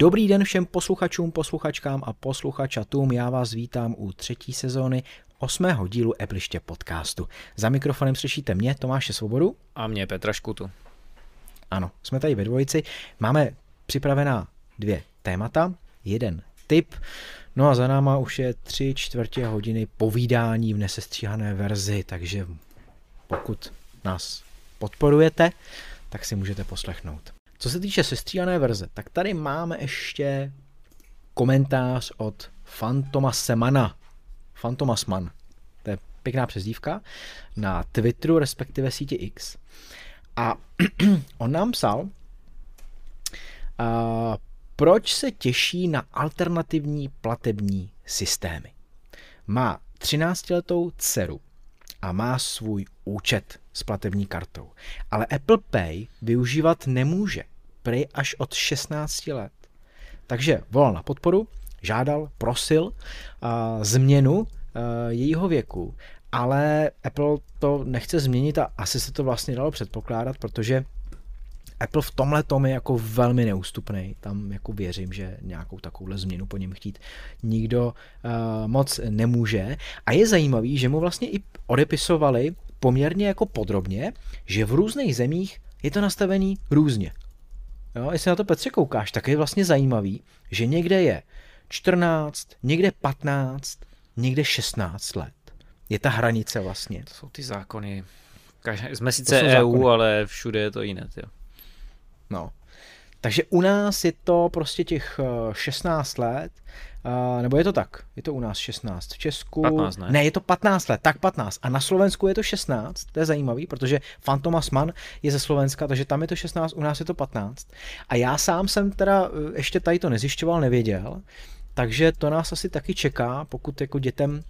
Dobrý den všem posluchačům, posluchačkám a posluchačatům. Já vás vítám u třetí sezóny osmého dílu Epliště podcastu. Za mikrofonem slyšíte mě, Tomáše Svobodu. A mě, Petra Škutu. Ano, jsme tady ve dvojici. Máme připravená dvě témata, jeden tip, no a za náma už je tři čtvrtě hodiny povídání v nesestříhané verzi, takže pokud nás podporujete, tak si můžete poslechnout. Co se týče sestříhané verze, tak tady máme ještě komentář od Fantoma Semana. Fantomasman. To je pěkná přezdívka na Twitteru, respektive síti X. A on nám psal, a proč se těší na alternativní platební systémy. Má 13-letou dceru a má svůj účet s platební kartou. Ale Apple Pay využívat nemůže, prej až od 16 let. Takže volal na podporu, žádal, prosil uh, změnu uh, jejího věku, ale Apple to nechce změnit a asi se to vlastně dalo předpokládat, protože Apple v tomhle tom je jako velmi neústupný. Tam jako věřím, že nějakou takovouhle změnu po něm chtít nikdo uh, moc nemůže. A je zajímavý, že mu vlastně i odepisovali poměrně jako podrobně, že v různých zemích je to nastavený různě. Jo, jestli na to Petře koukáš, tak je vlastně zajímavý, že někde je 14, někde 15, někde 16 let. Je ta hranice vlastně. To jsou ty zákony. Jsme sice EU, zákony. ale všude je to jiné. Jo. No. Takže u nás je to prostě těch 16 eh, let, uh, nebo je to tak, je to u nás 16 v Česku. 15, ne? ne, je to 15 let, tak 15. A na Slovensku je to 16, to je zajímavý, protože Fantomas Mann je ze Slovenska, takže tam je to 16, u nás je to 15. A já sám jsem teda eh, ještě tady to nezjišťoval, nevěděl, takže to nás asi taky čeká, pokud jako dětem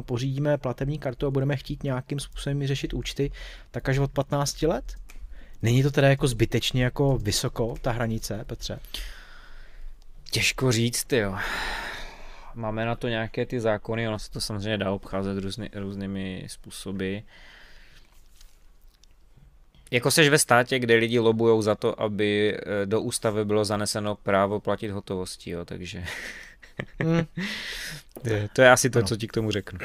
pořídíme platební kartu a budeme chtít nějakým způsobem řešit účty, tak až od 15 let. Není to teda jako zbytečně jako vysoko, ta hranice, Petře? Těžko říct, jo. Máme na to nějaké ty zákony, ono se to samozřejmě dá obcházet různy, různými způsoby. Jako seš ve státě, kde lidi lobují za to, aby eh, do ústavy bylo zaneseno právo platit hotovostí, jo, takže hmm. to je asi to, ano. co ti k tomu řeknu.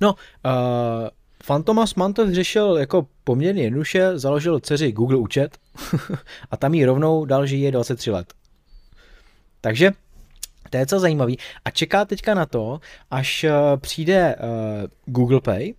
No, uh, Fantomas Mann to vyřešil jako poměrně jednoduše, založil dceři Google účet a tam jí rovnou dal, že je 23 let. Takže to je co zajímavý. A čeká teďka na to, až eh, přijde uh, Google Pay,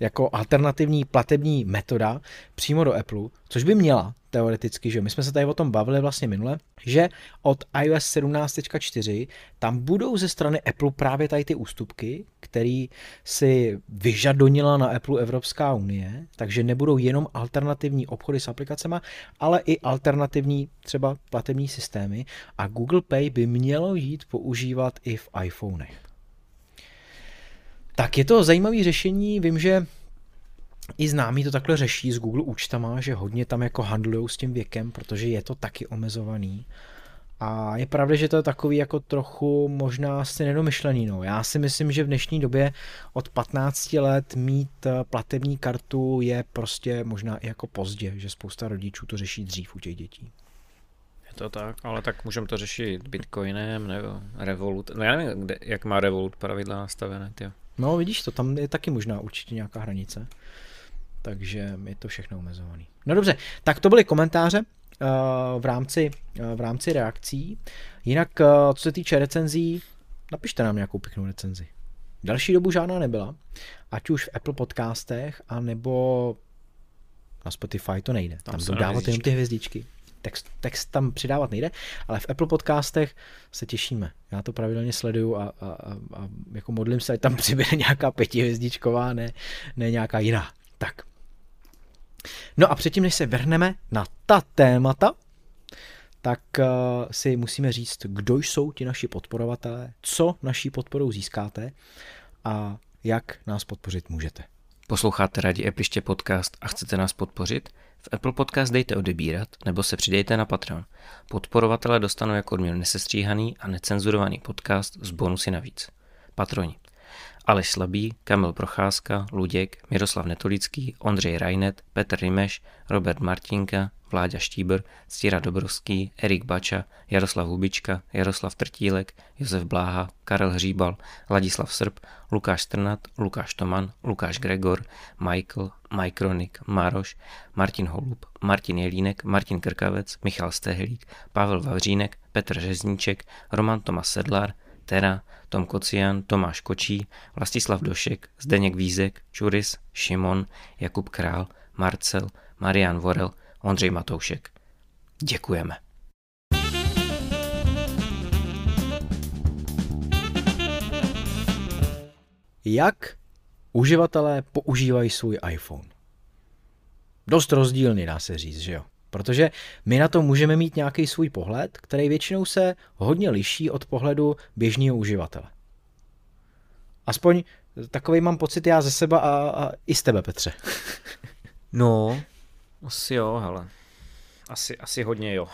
jako alternativní platební metoda přímo do Apple, což by měla teoreticky, že my jsme se tady o tom bavili vlastně minule, že od iOS 17.4 tam budou ze strany Apple právě tady ty ústupky, který si vyžadonila na Apple Evropská unie, takže nebudou jenom alternativní obchody s aplikacemi, ale i alternativní třeba platební systémy a Google Pay by mělo jít používat i v iPhonech. Tak je to zajímavé řešení, vím, že i známí to takhle řeší s Google účtama, že hodně tam jako handlují s tím věkem, protože je to taky omezovaný. A je pravda, že to je takový jako trochu možná asi nedomyšlený. No. Já si myslím, že v dnešní době od 15 let mít eh, platební kartu je prostě možná i jako pozdě, že spousta rodičů to řeší dřív u těch dětí. Je to tak, ale tak můžeme to řešit bitcoinem nebo Revolut. No já nevím, kde, jak má Revolut pravidla nastavené. Tyjo. No vidíš to, tam je taky možná určitě nějaká hranice. Takže je to všechno omezovaný. No dobře, tak to byly komentáře uh, v rámci, uh, v rámci reakcí. Jinak, uh, co se týče recenzí, napište nám nějakou pěknou recenzi. Další dobu žádná nebyla, ať už v Apple podcastech, anebo na Spotify to nejde. Tam, tam dodávat jenom ty hvězdičky text, text tam přidávat nejde, ale v Apple podcastech se těšíme. Já to pravidelně sleduju a, a, a, a jako modlím se, ať tam přibude nějaká pětihvězdičková, ne, ne nějaká jiná. Tak. No a předtím, než se vrhneme na ta témata, tak uh, si musíme říct, kdo jsou ti naši podporovatelé, co naší podporou získáte a jak nás podpořit můžete. Posloucháte rádi Epliště podcast a chcete nás podpořit? V Apple Podcast dejte odebírat nebo se přidejte na Patreon. Podporovatele dostanou jako odměnu nesestříhaný a necenzurovaný podcast s bonusy navíc. Patroni. Aleš Slabý, Kamil Procházka, Luděk, Miroslav Netolický, Ondřej Rajnet, Petr Rimeš, Robert Martinka, Vláďa Štíbr, Stíra Dobrovský, Erik Bača, Jaroslav Hubička, Jaroslav Trtílek, Josef Bláha, Karel Hříbal, Ladislav Srb, Lukáš Strnat, Lukáš Toman, Lukáš Gregor, Michael, Mike Ronik, Maroš, Martin Holub, Martin Jelínek, Martin Krkavec, Michal Stehlík, Pavel Vavřínek, Petr Řezníček, Roman Tomas Sedlar, Tera, Tom Kocian, Tomáš Kočí, Vlastislav Došek, Zdeněk Vízek, Čuris, Šimon, Jakub Král, Marcel, Marian Vorel, Ondřej Matoušek. Děkujeme. Jak uživatelé používají svůj iPhone? Dost rozdílný, dá se říct, že jo? Protože my na to můžeme mít nějaký svůj pohled, který většinou se hodně liší od pohledu běžného uživatele. Aspoň takový mám pocit já ze seba a, a i z tebe, Petře. no, asi jo, hele. Asi, asi hodně jo.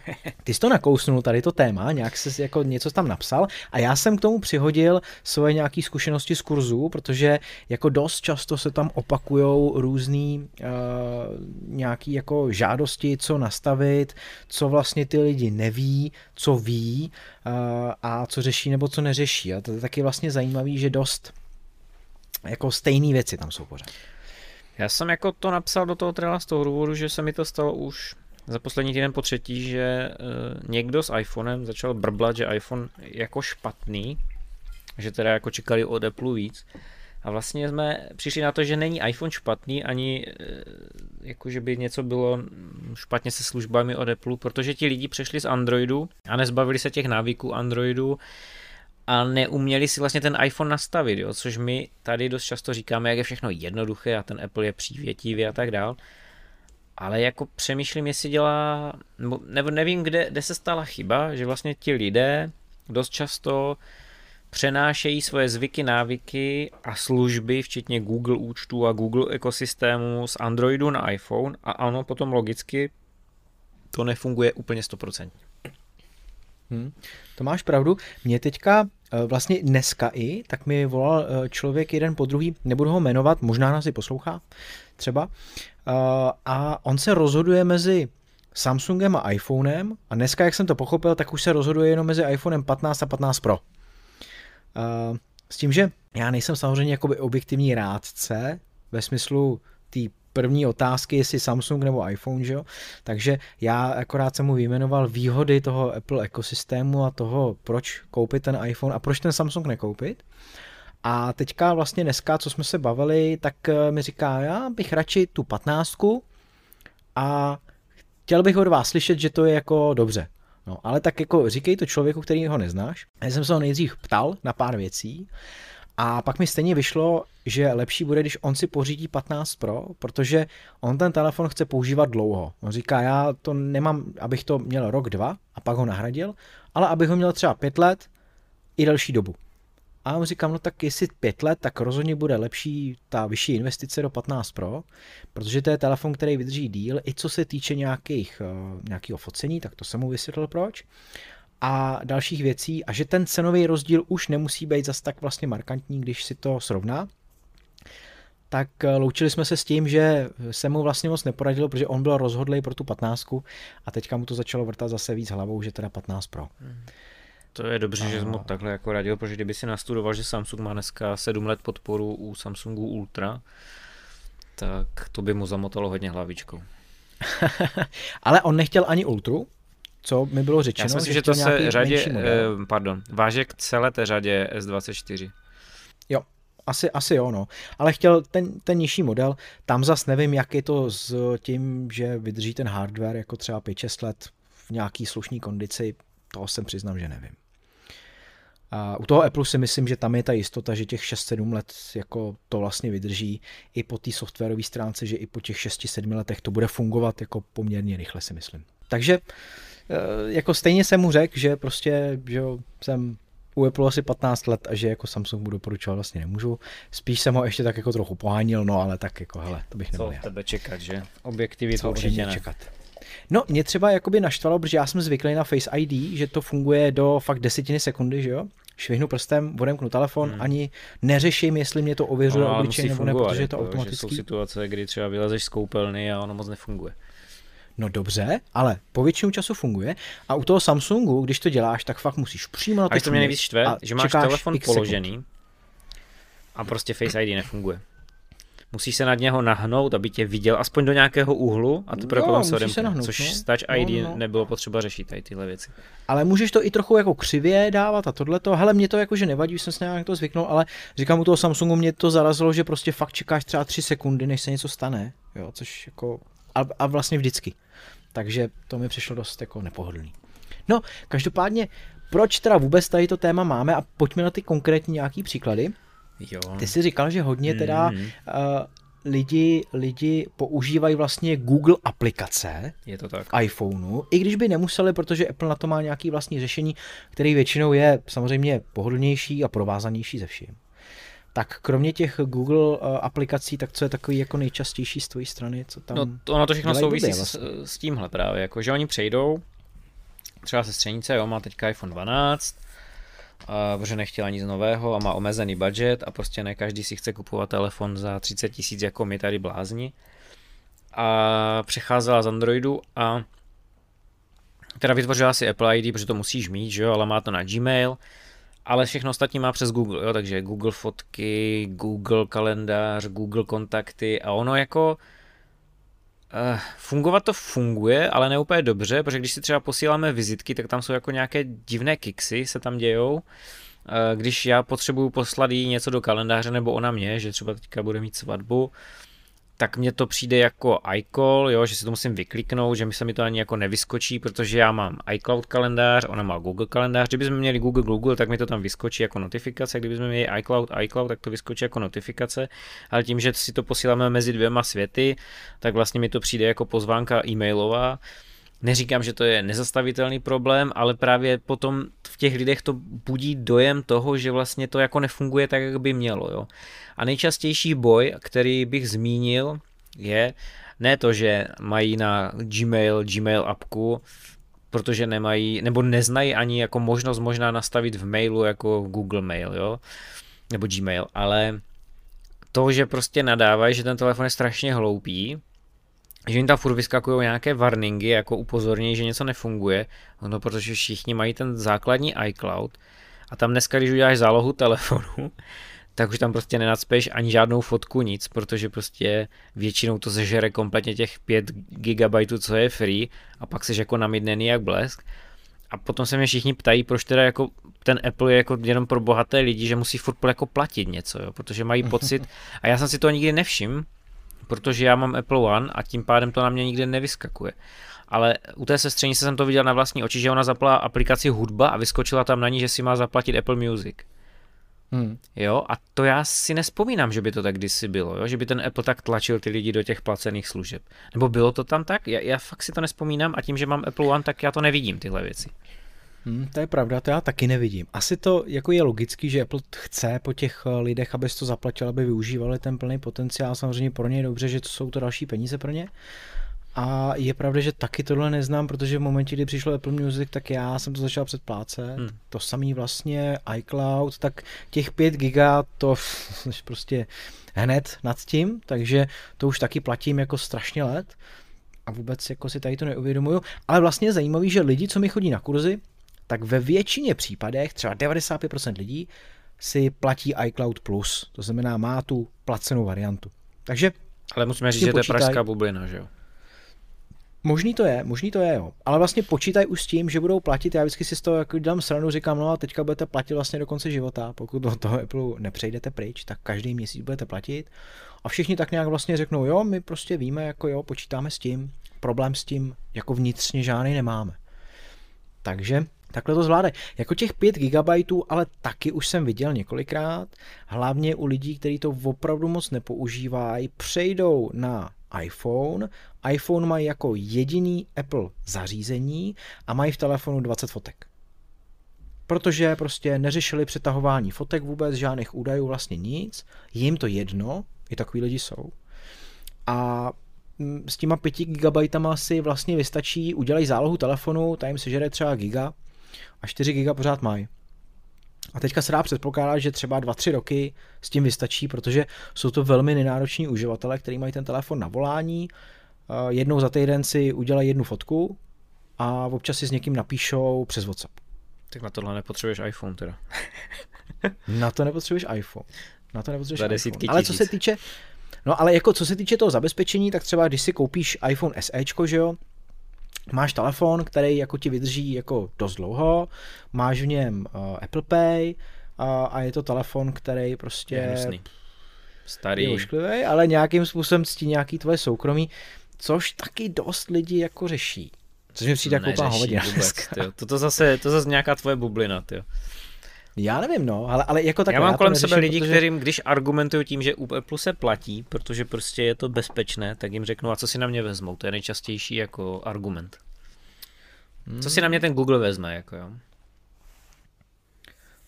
Ty jsi to nakousnul, tady to téma, nějak se jako něco tam napsal a já jsem k tomu přihodil svoje nějaké zkušenosti z kurzu, protože jako dost často se tam opakujou různý uh, nějaký jako žádosti, co nastavit, co vlastně ty lidi neví, co ví uh, a co řeší nebo co neřeší. A to je taky vlastně zajímavý, že dost jako stejné věci tam jsou pořád. Já jsem jako to napsal do toho trela z toho důvodu, že se mi to stalo už za poslední týden po třetí, že uh, někdo s iPhonem začal brblat, že iPhone jako špatný, že teda jako čekali od Apple víc. A vlastně jsme přišli na to, že není iPhone špatný, ani uh, jako, že by něco bylo špatně se službami od Apple, protože ti lidi přešli z Androidu a nezbavili se těch návyků Androidu a neuměli si vlastně ten iPhone nastavit, jo? což my tady dost často říkáme, jak je všechno jednoduché a ten Apple je přívětivý a tak dál ale jako přemýšlím, jestli dělá, nebo nevím, kde, kde se stala chyba, že vlastně ti lidé dost často přenášejí svoje zvyky, návyky a služby, včetně Google účtu a Google ekosystému z Androidu na iPhone a ano, potom logicky to nefunguje úplně 100%. Hmm, to máš pravdu. Mě teďka eh, vlastně dneska i, tak mi volal eh, člověk jeden po druhý, nebudu ho jmenovat, možná nás i poslouchá třeba, eh, a on se rozhoduje mezi Samsungem a iPhonem a dneska, jak jsem to pochopil, tak už se rozhoduje jenom mezi iPhonem 15 a 15 Pro. S tím, že já nejsem samozřejmě jakoby objektivní rádce ve smyslu té první otázky, jestli Samsung nebo iPhone, že jo? Takže já akorát jsem mu vyjmenoval výhody toho Apple ekosystému a toho, proč koupit ten iPhone a proč ten Samsung nekoupit. A teďka vlastně dneska, co jsme se bavili, tak eh, mi říká, já bych radši tu patnáctku a chtěl bych od vás slyšet, že to je jako dobře. No, ale tak jako říkej to člověku, který ho neznáš. Já jsem se ho nejdřív ptal na pár věcí a pak mi stejně vyšlo, že lepší bude, když on si pořídí 15 Pro, protože on ten telefon chce používat dlouho. On říká, já to nemám, abych to měl rok, dva a pak ho nahradil, ale abych ho měl třeba pět let i delší dobu. A on říkám, no tak jestli pět let, tak rozhodně bude lepší ta vyšší investice do 15 Pro, protože to je telefon, který vydrží díl, i co se týče nějakých, uh, nějakého focení, tak to jsem mu vysvětlil proč a dalších věcí a že ten cenový rozdíl už nemusí být zas tak vlastně markantní, když si to srovná. Tak eh, loučili jsme se s tím, že se mu vlastně moc neporadilo, protože on byl rozhodlý pro tu 15 a teďka mu to začalo vrtat zase víc hlavou, že teda 15 Pro. Hmm. To je dobře, a... že jsi mu takhle jako radil, protože kdyby si nastudoval, že Samsung má dneska 7 let podporu u Samsungu Ultra, tak to by mu zamotalo hodně hlavičkou. Ale on nechtěl ani Ultru, co mi bylo řečeno. Já si myslím, že, že to se řadě, eh, pardon, váže k celé té řadě S24. Jo, asi, asi jo, no. Ale chtěl ten, ten nižší model, tam zas nevím, jak je to s tím, že vydrží ten hardware jako třeba 5-6 let v nějaký slušný kondici, toho jsem přiznám, že nevím. A u toho Apple si myslím, že tam je ta jistota, že těch 6-7 let jako to vlastně vydrží i po té softwarové stránce, že i po těch 6-7 letech to bude fungovat jako poměrně rychle si myslím. Takže Eh, jako stejně jsem mu řekl, že prostě, že jsem u Apple asi 15 let a že jako Samsung mu doporučovat vlastně nemůžu. Spíš jsem ho ještě tak jako trochu pohánil, no ale tak jako hele, to bych neměl. Co tebe čekat, že? Objektivy to určitě ne. čekat. No, mě třeba jakoby naštvalo, protože já jsem zvyklý na Face ID, že to funguje do fakt desetiny sekundy, že jo? Švihnu prstem, odemknu telefon, hmm. ani neřeším, jestli mě to ověřuje no, obličej nebo ne, protože je to automaticky. Jsou situace, kdy třeba vylezeš z koupelny a ono moc nefunguje. No dobře, ale po většinu času funguje a u toho Samsungu, když to děláš, tak fakt musíš přímo na A to mě nejvíc štve, že máš telefon položený sekund. a prostě Face ID nefunguje. Musíš se nad něho nahnout, aby tě viděl aspoň do nějakého úhlu a teprve potom se odemkne, nahnout, což no. s Touch ID no, no. nebylo potřeba řešit tady tyhle věci. Ale můžeš to i trochu jako křivě dávat a tohleto. Hele, mě to jakože nevadí, už jsem se nějak to zvyknul, ale říkám u toho Samsungu mě to zarazilo, že prostě fakt čekáš třeba tři sekundy, než se něco stane, jo, což jako a, a vlastně vždycky. Takže to mi přišlo dost jako nepohodlný. No, každopádně, proč teda vůbec tady to téma máme a pojďme na ty konkrétní nějaký příklady. Jo. Ty jsi říkal, že hodně teda mm. uh, lidi, lidi používají vlastně Google aplikace je to tak. v iPhoneu, i když by nemuseli, protože Apple na to má nějaký vlastní řešení, který většinou je samozřejmě pohodlnější a provázanější ze vším. Tak kromě těch Google uh, aplikací, tak co je takový jako nejčastější z tvojí strany? Co tam no to, ono to všechno souvisí vlastně. s, s tímhle právě, jako že oni přejdou, třeba se střenice, jo, má teďka iPhone 12, a, protože nechtěla nic nového a má omezený budget a prostě ne každý si chce kupovat telefon za 30 tisíc jako my tady blázni. A přecházela z Androidu a teda vytvořila si Apple ID, protože to musíš mít, že jo, ale má to na Gmail, ale všechno ostatní má přes Google, jo, takže Google fotky, Google kalendář, Google kontakty a ono jako uh, fungovat to funguje, ale ne úplně dobře, protože když si třeba posíláme vizitky, tak tam jsou jako nějaké divné kiksy se tam dějou, uh, když já potřebuju poslat jí něco do kalendáře nebo ona mě, že třeba teďka bude mít svatbu, tak mně to přijde jako iCall, jo, že si to musím vykliknout, že mi se mi to ani jako nevyskočí, protože já mám iCloud kalendář, ona má Google kalendář. Kdybychom měli Google Google, tak mi to tam vyskočí jako notifikace, kdybychom měli iCloud iCloud, tak to vyskočí jako notifikace, ale tím, že si to posíláme mezi dvěma světy, tak vlastně mi to přijde jako pozvánka e-mailová. Neříkám, že to je nezastavitelný problém, ale právě potom v těch lidech to budí dojem toho, že vlastně to jako nefunguje tak, jak by mělo. Jo. A nejčastější boj, který bych zmínil, je ne to, že mají na Gmail, Gmail apku, protože nemají, nebo neznají ani jako možnost možná nastavit v mailu jako Google Mail, jo, nebo Gmail, ale to, že prostě nadávají, že ten telefon je strašně hloupý, že jim tam furt vyskakují nějaké warningy, jako upozornění, že něco nefunguje, no protože všichni mají ten základní iCloud a tam dneska, když uděláš zálohu telefonu, tak už tam prostě nenacpeš ani žádnou fotku, nic, protože prostě většinou to zežere kompletně těch 5 GB, co je free a pak jsi jako namidnený jak blesk. A potom se mě všichni ptají, proč teda jako ten Apple je jako jenom pro bohaté lidi, že musí furt jako platit něco, jo? protože mají pocit, a já jsem si to nikdy nevšiml, protože já mám Apple One a tím pádem to na mě nikdy nevyskakuje. Ale u té sestřenice jsem to viděl na vlastní oči, že ona zapla aplikaci hudba a vyskočila tam na ní, že si má zaplatit Apple Music. Hmm. Jo, a to já si nespomínám, že by to tak kdysi bylo, jo? že by ten Apple tak tlačil ty lidi do těch placených služeb. Nebo bylo to tam tak? Já, já fakt si to nespomínám a tím, že mám Apple One, tak já to nevidím, tyhle věci. Hmm, to je pravda, to já taky nevidím. Asi to jako je logický, že Apple chce po těch eh, lidech, aby to zaplatil, aby využívali ten plný potenciál. Samozřejmě pro ně je dobře, že to jsou to další peníze pro ně. A je pravda, že taky tohle neznám, protože v momentě, kdy přišlo Apple Music, tak já jsem to začal předplácet. Hmm. To samý vlastně iCloud, tak těch 5 giga to prostě hned nad tím, takže to už taky platím jako strašně let a vůbec jako si tady to neuvědomuju. Ale vlastně je zajímavý, že lidi, co mi chodí na kurzy, tak ve většině případech, třeba 95% lidí, si platí iCloud Plus, to znamená má tu placenou variantu. Takže ale musíme říct, že to je pražská bublina, že jo? Možný to je, možný to je, jo. Ale vlastně počítají už s tím, že budou platit. Já vždycky si z toho jako dám stranu, říkám, no a teďka budete platit vlastně do konce života. Pokud do toho Apple nepřejdete pryč, tak každý měsíc budete platit. A všichni tak nějak vlastně řeknou, jo, my prostě víme, jako jo, počítáme s tím, problém s tím jako vnitřně žádný nemáme. Takže takhle to zvládají. Jako těch 5 GB, ale taky už jsem viděl několikrát, hlavně u lidí, kteří to opravdu moc nepoužívají, přejdou na iPhone. iPhone mají jako jediný Apple zařízení a mají v telefonu 20 fotek. Protože prostě neřešili přetahování fotek vůbec, žádných údajů, vlastně nic. Jim to jedno, i takový lidi jsou. A mm, s těma 5 GB si vlastně vystačí, udělají zálohu telefonu, ta jim sežere třeba giga a 4 GB pořád mají. A teďka se dá předpokládat, že třeba 2-3 roky s tím vystačí, protože jsou to velmi nenároční uživatelé, kteří mají ten telefon na volání, jednou za týden si udělají jednu fotku a občas si s někým napíšou přes WhatsApp. Tak na tohle nepotřebuješ iPhone teda. na to nepotřebuješ iPhone. Na to nepotřebuješ za iPhone. desítky Ale co se týče, no ale jako co se týče toho zabezpečení, tak třeba když si koupíš iPhone SEčko, že jo, máš telefon, který jako ti vydrží jako dost dlouho, máš v něm uh, Apple Pay uh, a je to telefon, který prostě Je hnusný. Starý. je ošklivý, ale nějakým způsobem ctí nějaký tvoje soukromí, což taky dost lidí jako řeší. Což mi přijde jako úplná hovadina vůbec, dneska. tyjo. To, to, zase, to zase nějaká tvoje bublina, tyjo. Já nevím, no, ale, ale jako tak já mám to kolem neřeším, sebe lidi, protože... kterým, když argumentují tím, že u Apple se platí, protože prostě je to bezpečné, tak jim řeknu, a co si na mě vezmou. To je nejčastější jako argument. Co si na mě ten Google vezme, jako jo.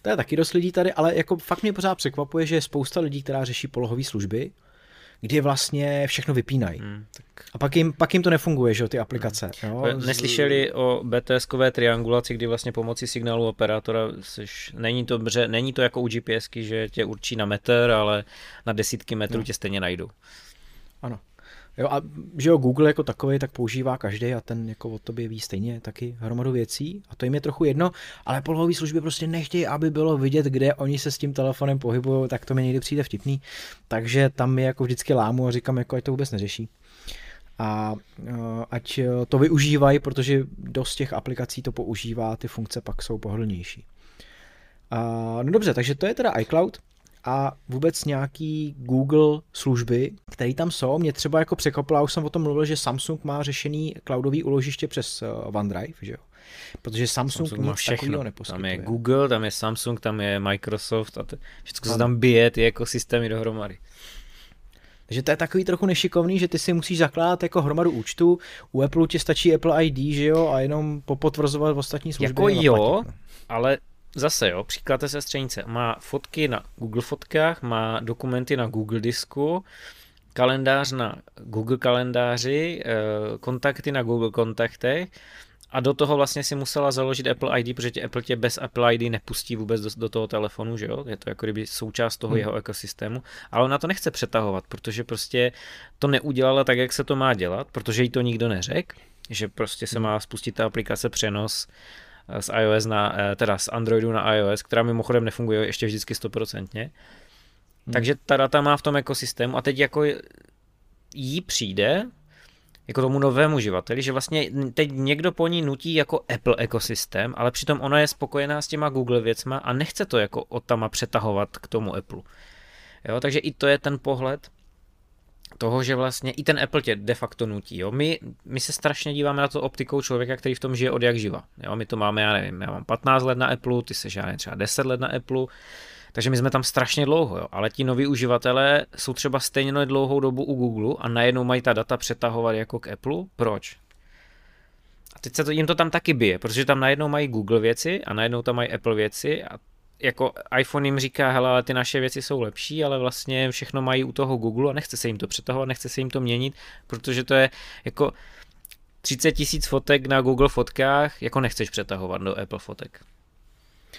To je taky dost lidí tady, ale jako fakt mě pořád překvapuje, že je spousta lidí, která řeší polohové služby, kdy vlastně všechno vypínají. Hmm, tak A pak jim, pak jim to nefunguje, že jo, ty aplikace. Jo? Z- Neslyšeli o BTS-kové triangulaci, kdy vlastně pomocí signálu operátora seš, není, to, bře, není to jako u GPSky, že tě určí na metr, ale na desítky metrů No. tě stejně najdou. Ano. Jo, a že jo, Google jako takový tak používá každý a ten jako o tobě ví stejně taky hromadu věcí a to jim je trochu jedno, ale polohové služby prostě nechtějí, aby bylo vidět, kde oni se s tím telefonem pohybují, tak to mi někdy přijde vtipný. Takže tam je jako vždycky lámu a říkám, jako ať to vůbec neřeší. A uh, ať eh, to využívají, protože dost těch aplikací to používá, ty funkce pak jsou pohodlnější. Uh, no dobře, takže to je teda iCloud a vůbec nějaký Google služby, které tam jsou. Mě třeba jako překvapilo, už jsem o tom mluvil, že Samsung má řešený cloudový úložiště přes eh, OneDrive, že jo? Protože Samsung, Samsung nic všechno. takového Tam neposkytuje. je Google, tam je Samsung, tam je Microsoft a to, všechno se tam bije, ty ekosystémy dohromady. Takže to je takový trochu nešikovný, že ty si musíš zakládat jako hromadu účtů, u Apple ti stačí Apple ID, že jo, a jenom popotvrzovat ostatní služby. Jako jo, zaplatit, no. ale zase jo, příklad té sestřenice. Má fotky na Google fotkách, má dokumenty na Google disku, kalendář na Google kalendáři, eh, kontakty na Google kontaktech a do toho vlastně si musela založit Apple ID, protože tě Apple tě bez Apple ID nepustí vůbec do, do toho telefonu, že jo? Je to jako kdyby součást toho Hmm. jeho ekosystému, ale ona to nechce přetahovat, protože prostě to neudělala tak, jak se to má dělat, protože jí to nikdo neřekl, že prostě se má spustit ta aplikace přenos z iOS na, eh, teda z Androidu na iOS, která mimochodem nefunguje ještě vždycky stoprocentně. Takže ta data má v tom ekosystému a teď jako jí přijde, jako tomu novému uživateli, že vlastně teď někdo po ní nutí jako Apple ekosystém, ale přitom ona je spokojená s těma Google věcma a nechce to jako od tama přetahovat k tomu Apple. Jo, takže i to je ten pohled toho, že vlastně i ten Apple tě de facto nutí. Jo. My, my se strašně díváme na to optikou člověka, který v tom žije od jak živa. Jo. My to máme, já nevím, já mám 15 let na Apple, ty seš, já třeba 10 let na Apple, takže my jsme tam strašně dlouho, jo. ale ti noví uživatelé jsou třeba stejně dlouhou dobu u Google a najednou mají ta data přetahovat jako k Apple. Proč? A teď se to, jim to tam taky bije, protože tam najednou mají Google věci a najednou tam mají Apple věci a jako iPhone jim říká, hele, ale ty naše věci jsou lepší, ale vlastně všechno mají u toho Google a nechce se jim to přetahovat, nechce se jim to měnit, protože to je jako 30 tisíc fotek na Google fotkách, jako nechceš přetahovat do Apple fotek.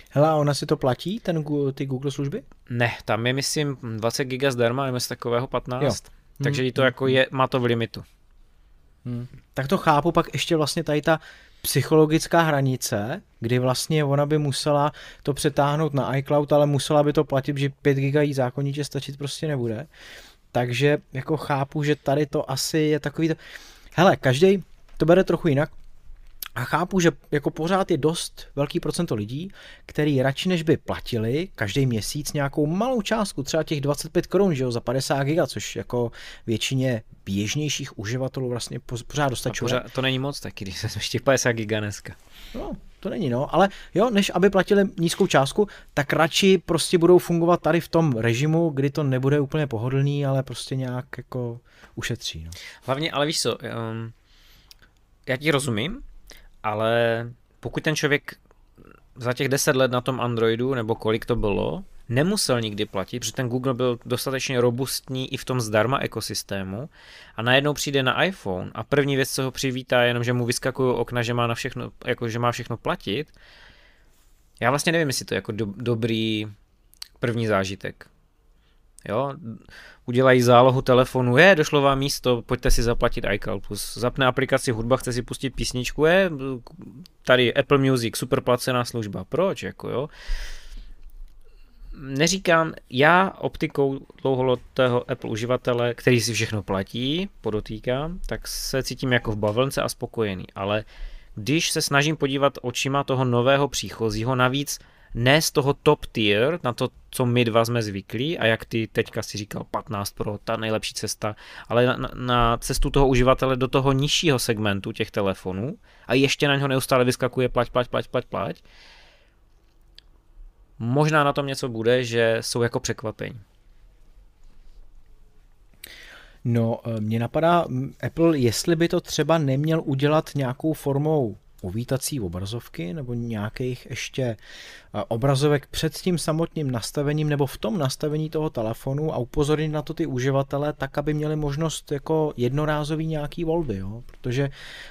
Hele, a ona si to platí, ten, ty Google služby? Ne, tam je myslím 20 giga zdarma, nebo z takového 15. Jo. Takže Hmm, to jako je, má to v limitu. Hmm. Tak to chápu, pak ještě vlastně tady ta psychologická hranice, kdy vlastně ona by musela to přetáhnout na iCloud, ale musela by to platit, že 5 GB jí zákonitě stačit prostě nebude. Takže jako chápu, že tady to asi je takový to... Hele, každý to bere trochu jinak. A chápu, že jako pořád je dost velký procento lidí, který radši než by platili každý měsíc nějakou malou částku, třeba těch 25 korun, že jo, za 50 giga, což jako většině běžnějších uživatelů vlastně po- pořád dostačuje. pořád, to není moc taky, když se těch 50 giga dneska. No, to není, no, ale jo, než aby platili nízkou částku, tak radši prostě budou fungovat tady v tom režimu, kdy to nebude úplně pohodlný, ale prostě nějak jako ušetří, no. Hlavně, ale víš co, um, já ti rozumím, ale pokud ten člověk za těch 10 let na tom Androidu, nebo kolik to bylo, nemusel nikdy platit, protože ten Google byl dostatečně robustní i v tom zdarma ekosystému a najednou přijde na iPhone a první věc, co ho přivítá, je jenom, že mu vyskakují okna, že má, na všechno, jako, že má všechno platit. Já vlastně nevím, jestli to je jako do, dobrý první zážitek. Jo, udělají zálohu telefonu, je, došlo vám místo, pojďte si zaplatit iCloud Plus. Zapne aplikaci hudba, chce si pustit písničku, je, tady Apple Music, super placená služba. Proč, jako jo? Neříkám, já optikou dlouholetého Apple uživatele, který si všechno platí, podotýkám, tak se cítím jako v bavlnce a spokojený, ale když se snažím podívat očima toho nového příchozího, navíc ne z toho top tier, na to, co my dva jsme zvyklí a jak ty teďka si říkal 15 Pro, ta nejlepší cesta, ale na, na cestu toho uživatele do toho nižšího segmentu těch telefonů a ještě na něho neustále vyskakuje plať, plať, plať, plať, plať. Možná na tom něco bude, že jsou jako překvapení. No, eh, mě napadá Apple, jestli by to třeba neměl udělat nějakou formou uvítací obrazovky nebo nějakých ještě eh, obrazovek před tím samotným nastavením nebo v tom nastavení toho telefonu a upozornit na to ty uživatele tak, aby měli možnost jako jednorázový nějaký volby, jo? protože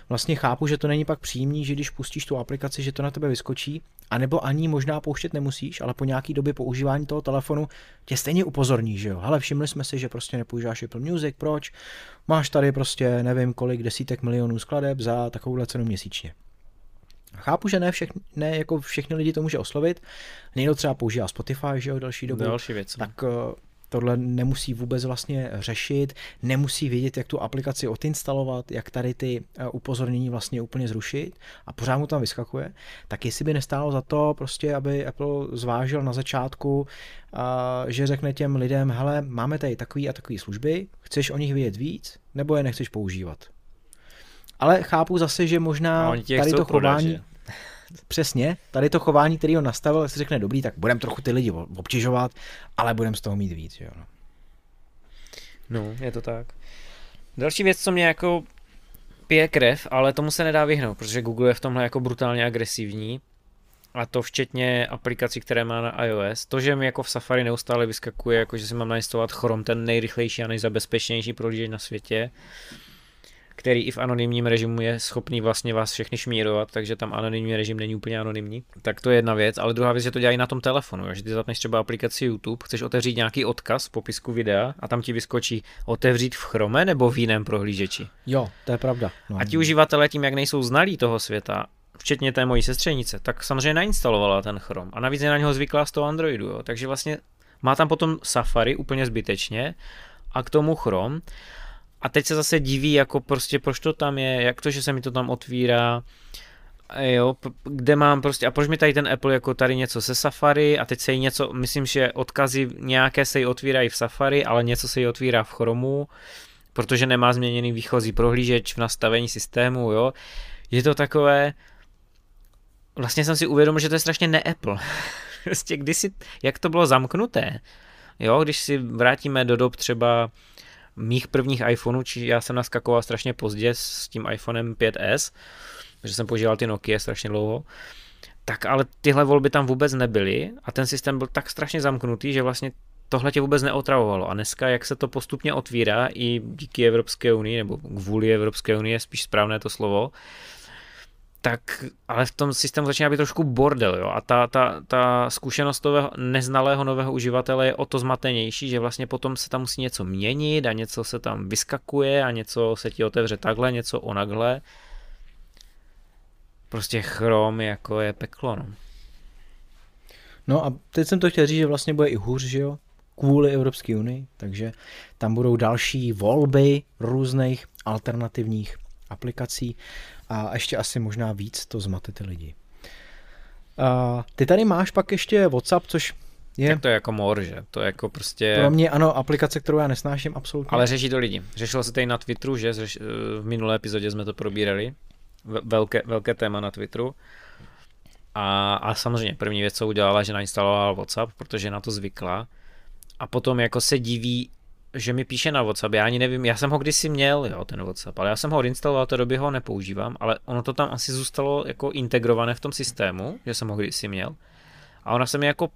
vlastně chápu, že to není pak příjemný, že když pustíš tu aplikaci, že to na tebe vyskočí, anebo ani možná pouštět nemusíš, ale po nějaký době používání toho telefonu tě stejně upozorní, že jo. Ale všimli jsme si, že prostě nepoužíváš Apple Music, proč? Máš tady prostě nevím kolik desítek milionů skladeb za takovouhle cenu měsíčně. Chápu, že ne, všechny, ne jako všechny lidi to může oslovit. Někdo třeba používá Spotify, že jo, další dobu. Další věc. Tak eh, tohle nemusí vůbec vlastně řešit, nemusí vědět, jak tu aplikaci odinstalovat, jak tady ty eh, upozornění vlastně úplně zrušit a pořád mu tam vyskakuje, tak jestli by nestálo za to prostě, aby Apple zvážil na začátku, že řekne těm lidem, hele, máme tady takový a takový služby, chceš o nich vědět víc, nebo je nechceš používat? Ale chápu zase, že možná tady to chování... Prodat, Přesně, tady to chování, který on nastavil, si řekne, dobrý, tak budeme trochu ty lidi obtěžovat, ale budeme z toho mít víc. Jo. No. no, je to tak. Další věc, co mě jako pije krev, ale tomu se nedá vyhnout, protože Google je v tomhle jako brutálně agresivní a to včetně aplikací, které má na iOS. To, že mi jako v Safari neustále vyskakuje, jako že si mám nainstalovat Chrome, ten nejrychlejší a nejzabezpečnější prohlížeč na světě, který i v anonymním režimu je schopný vlastně vás všechny šmírovat, takže tam anonymní režim není úplně anonymní. Tak to je jedna věc, ale druhá věc, že to dělají na tom telefonu, že ty zapneš třeba aplikaci YouTube, chceš otevřít nějaký odkaz v popisku videa a tam ti vyskočí otevřít v Chrome nebo v jiném prohlížeči. Jo, to je pravda. No. A ti uživatelé tím, jak nejsou znalí toho světa, včetně té mojí sestřenice, tak samozřejmě nainstalovala ten Chrome a navíc je na něho zvyklá z toho Androidu, jo. takže vlastně má tam potom Safari úplně zbytečně a k tomu Chrome a teď se zase diví, jako prostě proč to tam je, jak to, že se mi to tam otvírá, jo, kde mám prostě, a proč mi tady ten Apple jako tady něco se Safari a teď se jí něco, myslím, že odkazy nějaké se jí otvírají v Safari, ale něco se jí otvírá v Chromu, protože nemá změněný výchozí prohlížeč v nastavení systému, jo. Je to takové, vlastně jsem si uvědomil, že to je strašně ne-Apple. prostě kdysi, jak to bylo zamknuté, jo, když si vrátíme do dob třeba mých prvních iPhoneů, či já jsem naskakoval strašně pozdě s tím iPhonem 5S, protože jsem používal ty Nokia strašně dlouho, tak ale tyhle volby tam vůbec nebyly a ten systém byl tak strašně zamknutý, že vlastně tohle tě vůbec neotravovalo. A dneska, jak se to postupně otvírá i díky Evropské unii, nebo kvůli Evropské unii je spíš správné to slovo, tak ale v tom systému začíná být trošku bordel, jo, a ta, ta, ta zkušenost toho neznalého nového uživatele je o to zmatenější, že vlastně potom se tam musí něco měnit a něco se tam vyskakuje a něco se ti otevře takhle, něco onakhle. Prostě chrom jako je peklo, no. No a teď jsem to chtěl říct, že vlastně bude i hůř, že jo, kvůli Evropské unii, takže tam budou další volby různých alternativních aplikací a ještě asi možná víc to zmate ty lidi. A ty tady máš pak ještě WhatsApp, což je... Tak to je jako mor, že? To je jako prostě... Pro mě ano, aplikace, kterou já nesnáším absolutně. Ale řeší to lidi. Řešilo se tady na Twitteru, že v minulé epizodě jsme to probírali. Velké, velké téma na Twitteru. A, a samozřejmě první věc, co udělala, že nainstalovala WhatsApp, protože na to zvykla. A potom jako se diví, že mi píše na WhatsApp, já ani nevím, já jsem ho kdysi měl, jo, ten WhatsApp, ale já jsem ho odinstaloval, té době ho nepoužívám, ale ono to tam asi zůstalo jako integrované v tom systému, že jsem ho kdysi měl. A ona se mi jako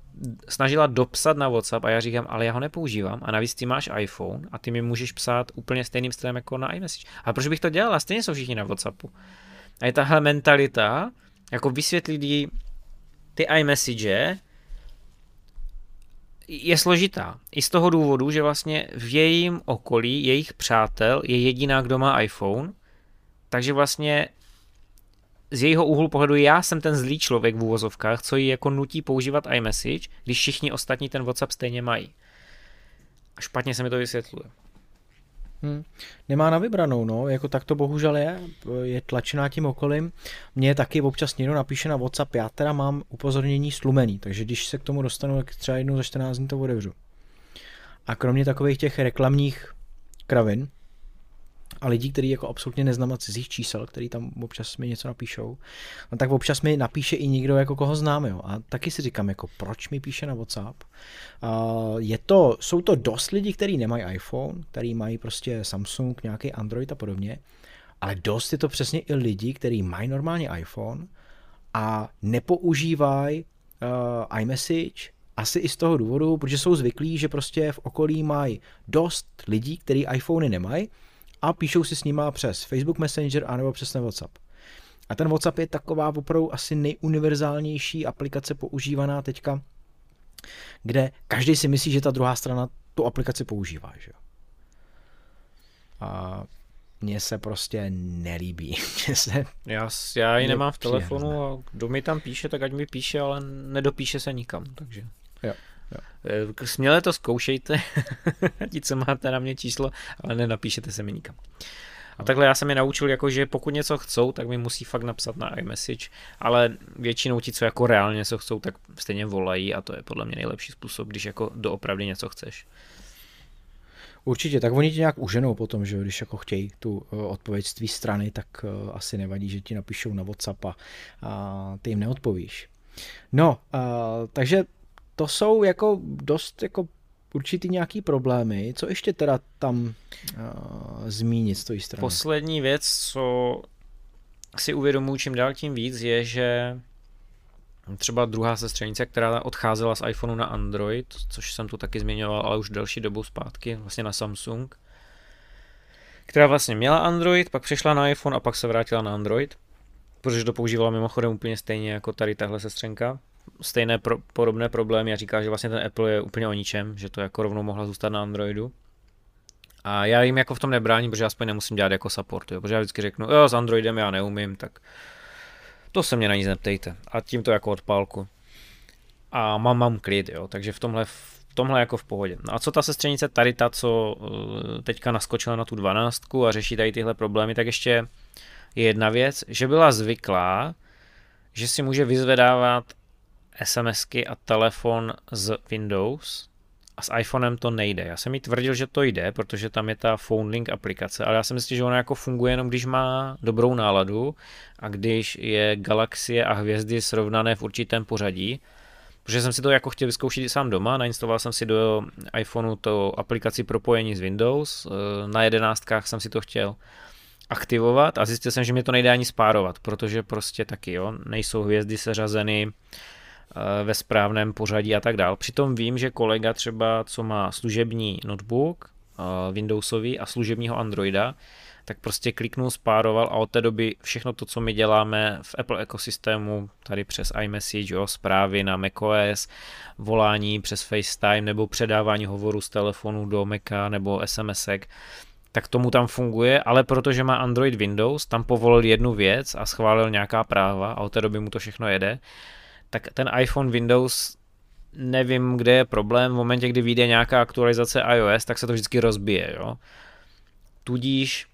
snažila dopsat na WhatsApp a já říkám, ale já ho nepoužívám a navíc ty máš iPhone a ty mi můžeš psát úplně stejným stylem jako na iMessage. A proč bych to dělala? Stejně jsou všichni na WhatsAppu. A je tahle mentalita, jako vysvětlit jí ty iMessage je složitá. I z toho důvodu, že vlastně v jejím okolí, jejich přátel je jediná, kdo má iPhone, takže vlastně z jejího úhlu pohledu já jsem ten zlý člověk v úvozovkách, co ji jako nutí používat iMessage, když všichni ostatní ten WhatsApp stejně mají. A špatně se mi to vysvětluje. Hmm. Nemá na vybranou, no, jako tak to bohužel je, je tlačená tím okolím. Mně taky občas někdo napíše na WhatsApp, já teda mám upozornění slumený, takže když se k tomu dostanu, tak třeba jednou za 14 dní to otevřu. A kromě takových těch reklamních kravin, a lidí, který jako absolutně neznám a cizích čísel, který tam občas mi něco napíšou, no tak občas mi napíše i někdo, jako koho znám, jo. A taky si říkám, jako proč mi píše na WhatsApp. Uh, je to, jsou to dost lidí, kteří nemají iPhone, který mají prostě Samsung, nějaký Android a podobně, ale dost je to přesně i lidi, kteří mají normálně iPhone a nepoužívají uh, iMessage, asi i z toho důvodu, protože jsou zvyklí, že prostě v okolí mají dost lidí, kteří iPhony nemají a píšou si s nima přes Facebook Messenger anebo přes ten WhatsApp. A ten WhatsApp je taková opravdu asi nejuniverzálnější aplikace používaná teďka, kde každý si myslí, že ta druhá strana tu aplikaci používá. Že? A mně se prostě nelíbí. Mně se já, já ji nemám v telefonu a kdo mi tam píše, tak ať mi píše, ale nedopíše se nikam. Takže. Jo. Jo. Eh, směle to zkoušejte, ti, co máte na mě číslo, ale nenapíšete se mi nikam. A takhle já jsem je naučil, jako, že pokud něco chcou, tak mi musí fakt napsat na iMessage, ale většinou ti, co jako reálně něco chcou, tak stejně volají a to je podle mě nejlepší způsob, když jako doopravdy něco chceš. Určitě, tak oni ti nějak uženou potom, že když jako chtějí tu eh, odpověď z tvý strany, tak uh, asi nevadí, že ti napíšou na WhatsApp a, ty jim neodpovíš. No, takže to jsou jako dost jako určitý nějaký problémy. Co ještě teda tam uh, zmínit z tvojí strany? Poslední věc, co si uvědomuji čím dál tím víc, je, že třeba druhá sestřenice, která odcházela z iPhoneu na Android, což jsem tu taky zmiňoval, ale už delší dobu zpátky, vlastně na Samsung, která vlastně měla Android, pak přešla na iPhone a pak se vrátila na Android, protože to používala mimochodem úplně stejně jako tady tahle sestřenka stejné pro, podobné problémy a říká, že vlastně ten Apple je úplně o ničem, že to jako rovnou mohla zůstat na Androidu. A já jim jako v tom nebráním, protože aspoň nemusím dělat jako support, jo, protože já vždycky řeknu, jo, s Androidem já neumím, tak to se mě na nic neptejte. A tím to jako odpálku. A mám, mám klid, jo, takže v tomhle, v tomhle jako v pohodě. No a co ta sestřenice tady ta, co eh, teďka naskočila na tu dvanáctku a řeší tady tyhle problémy, tak ještě je jedna věc, že byla zvyklá, že si může vyzvedávat SMSky a telefon z Windows. A s iPhonem to nejde. Já jsem jí tvrdil, že to jde, protože tam je ta Phone Link aplikace, ale já si myslím, že ona jako funguje jenom když má dobrou náladu a když je galaxie a hvězdy srovnané v určitém pořadí, protože jsem si to jako chtěl vyzkoušet sám doma, nainstaloval jsem si do iPhoneu to aplikaci propojení z Windows, eh, na jedenáctkách jsem si to chtěl aktivovat a zjistil jsem, že mě to nejde ani spárovat, protože prostě taky, jo, nejsou hvězdy seřazeny, ve správném pořadí a tak dál. Přitom vím, že kolega třeba, co má služební notebook eh, Windowsový a služebního Androida, tak prostě kliknul, spároval a od té doby všechno to, co my děláme v Apple ekosystému, tady přes iMessage, jo, zprávy na macOS, volání přes FaceTime nebo předávání hovoru z telefonu do Maca nebo SMSek, tak tomu tam funguje, ale protože má Android Windows, tam povolil jednu věc a schválil nějaká práva a od té doby mu to všechno jede tak ten iPhone Windows nevím, kde je problém. V momentě, kdy vyjde nějaká aktualizace iOS, tak se to vždycky rozbije. Jo? Tudíž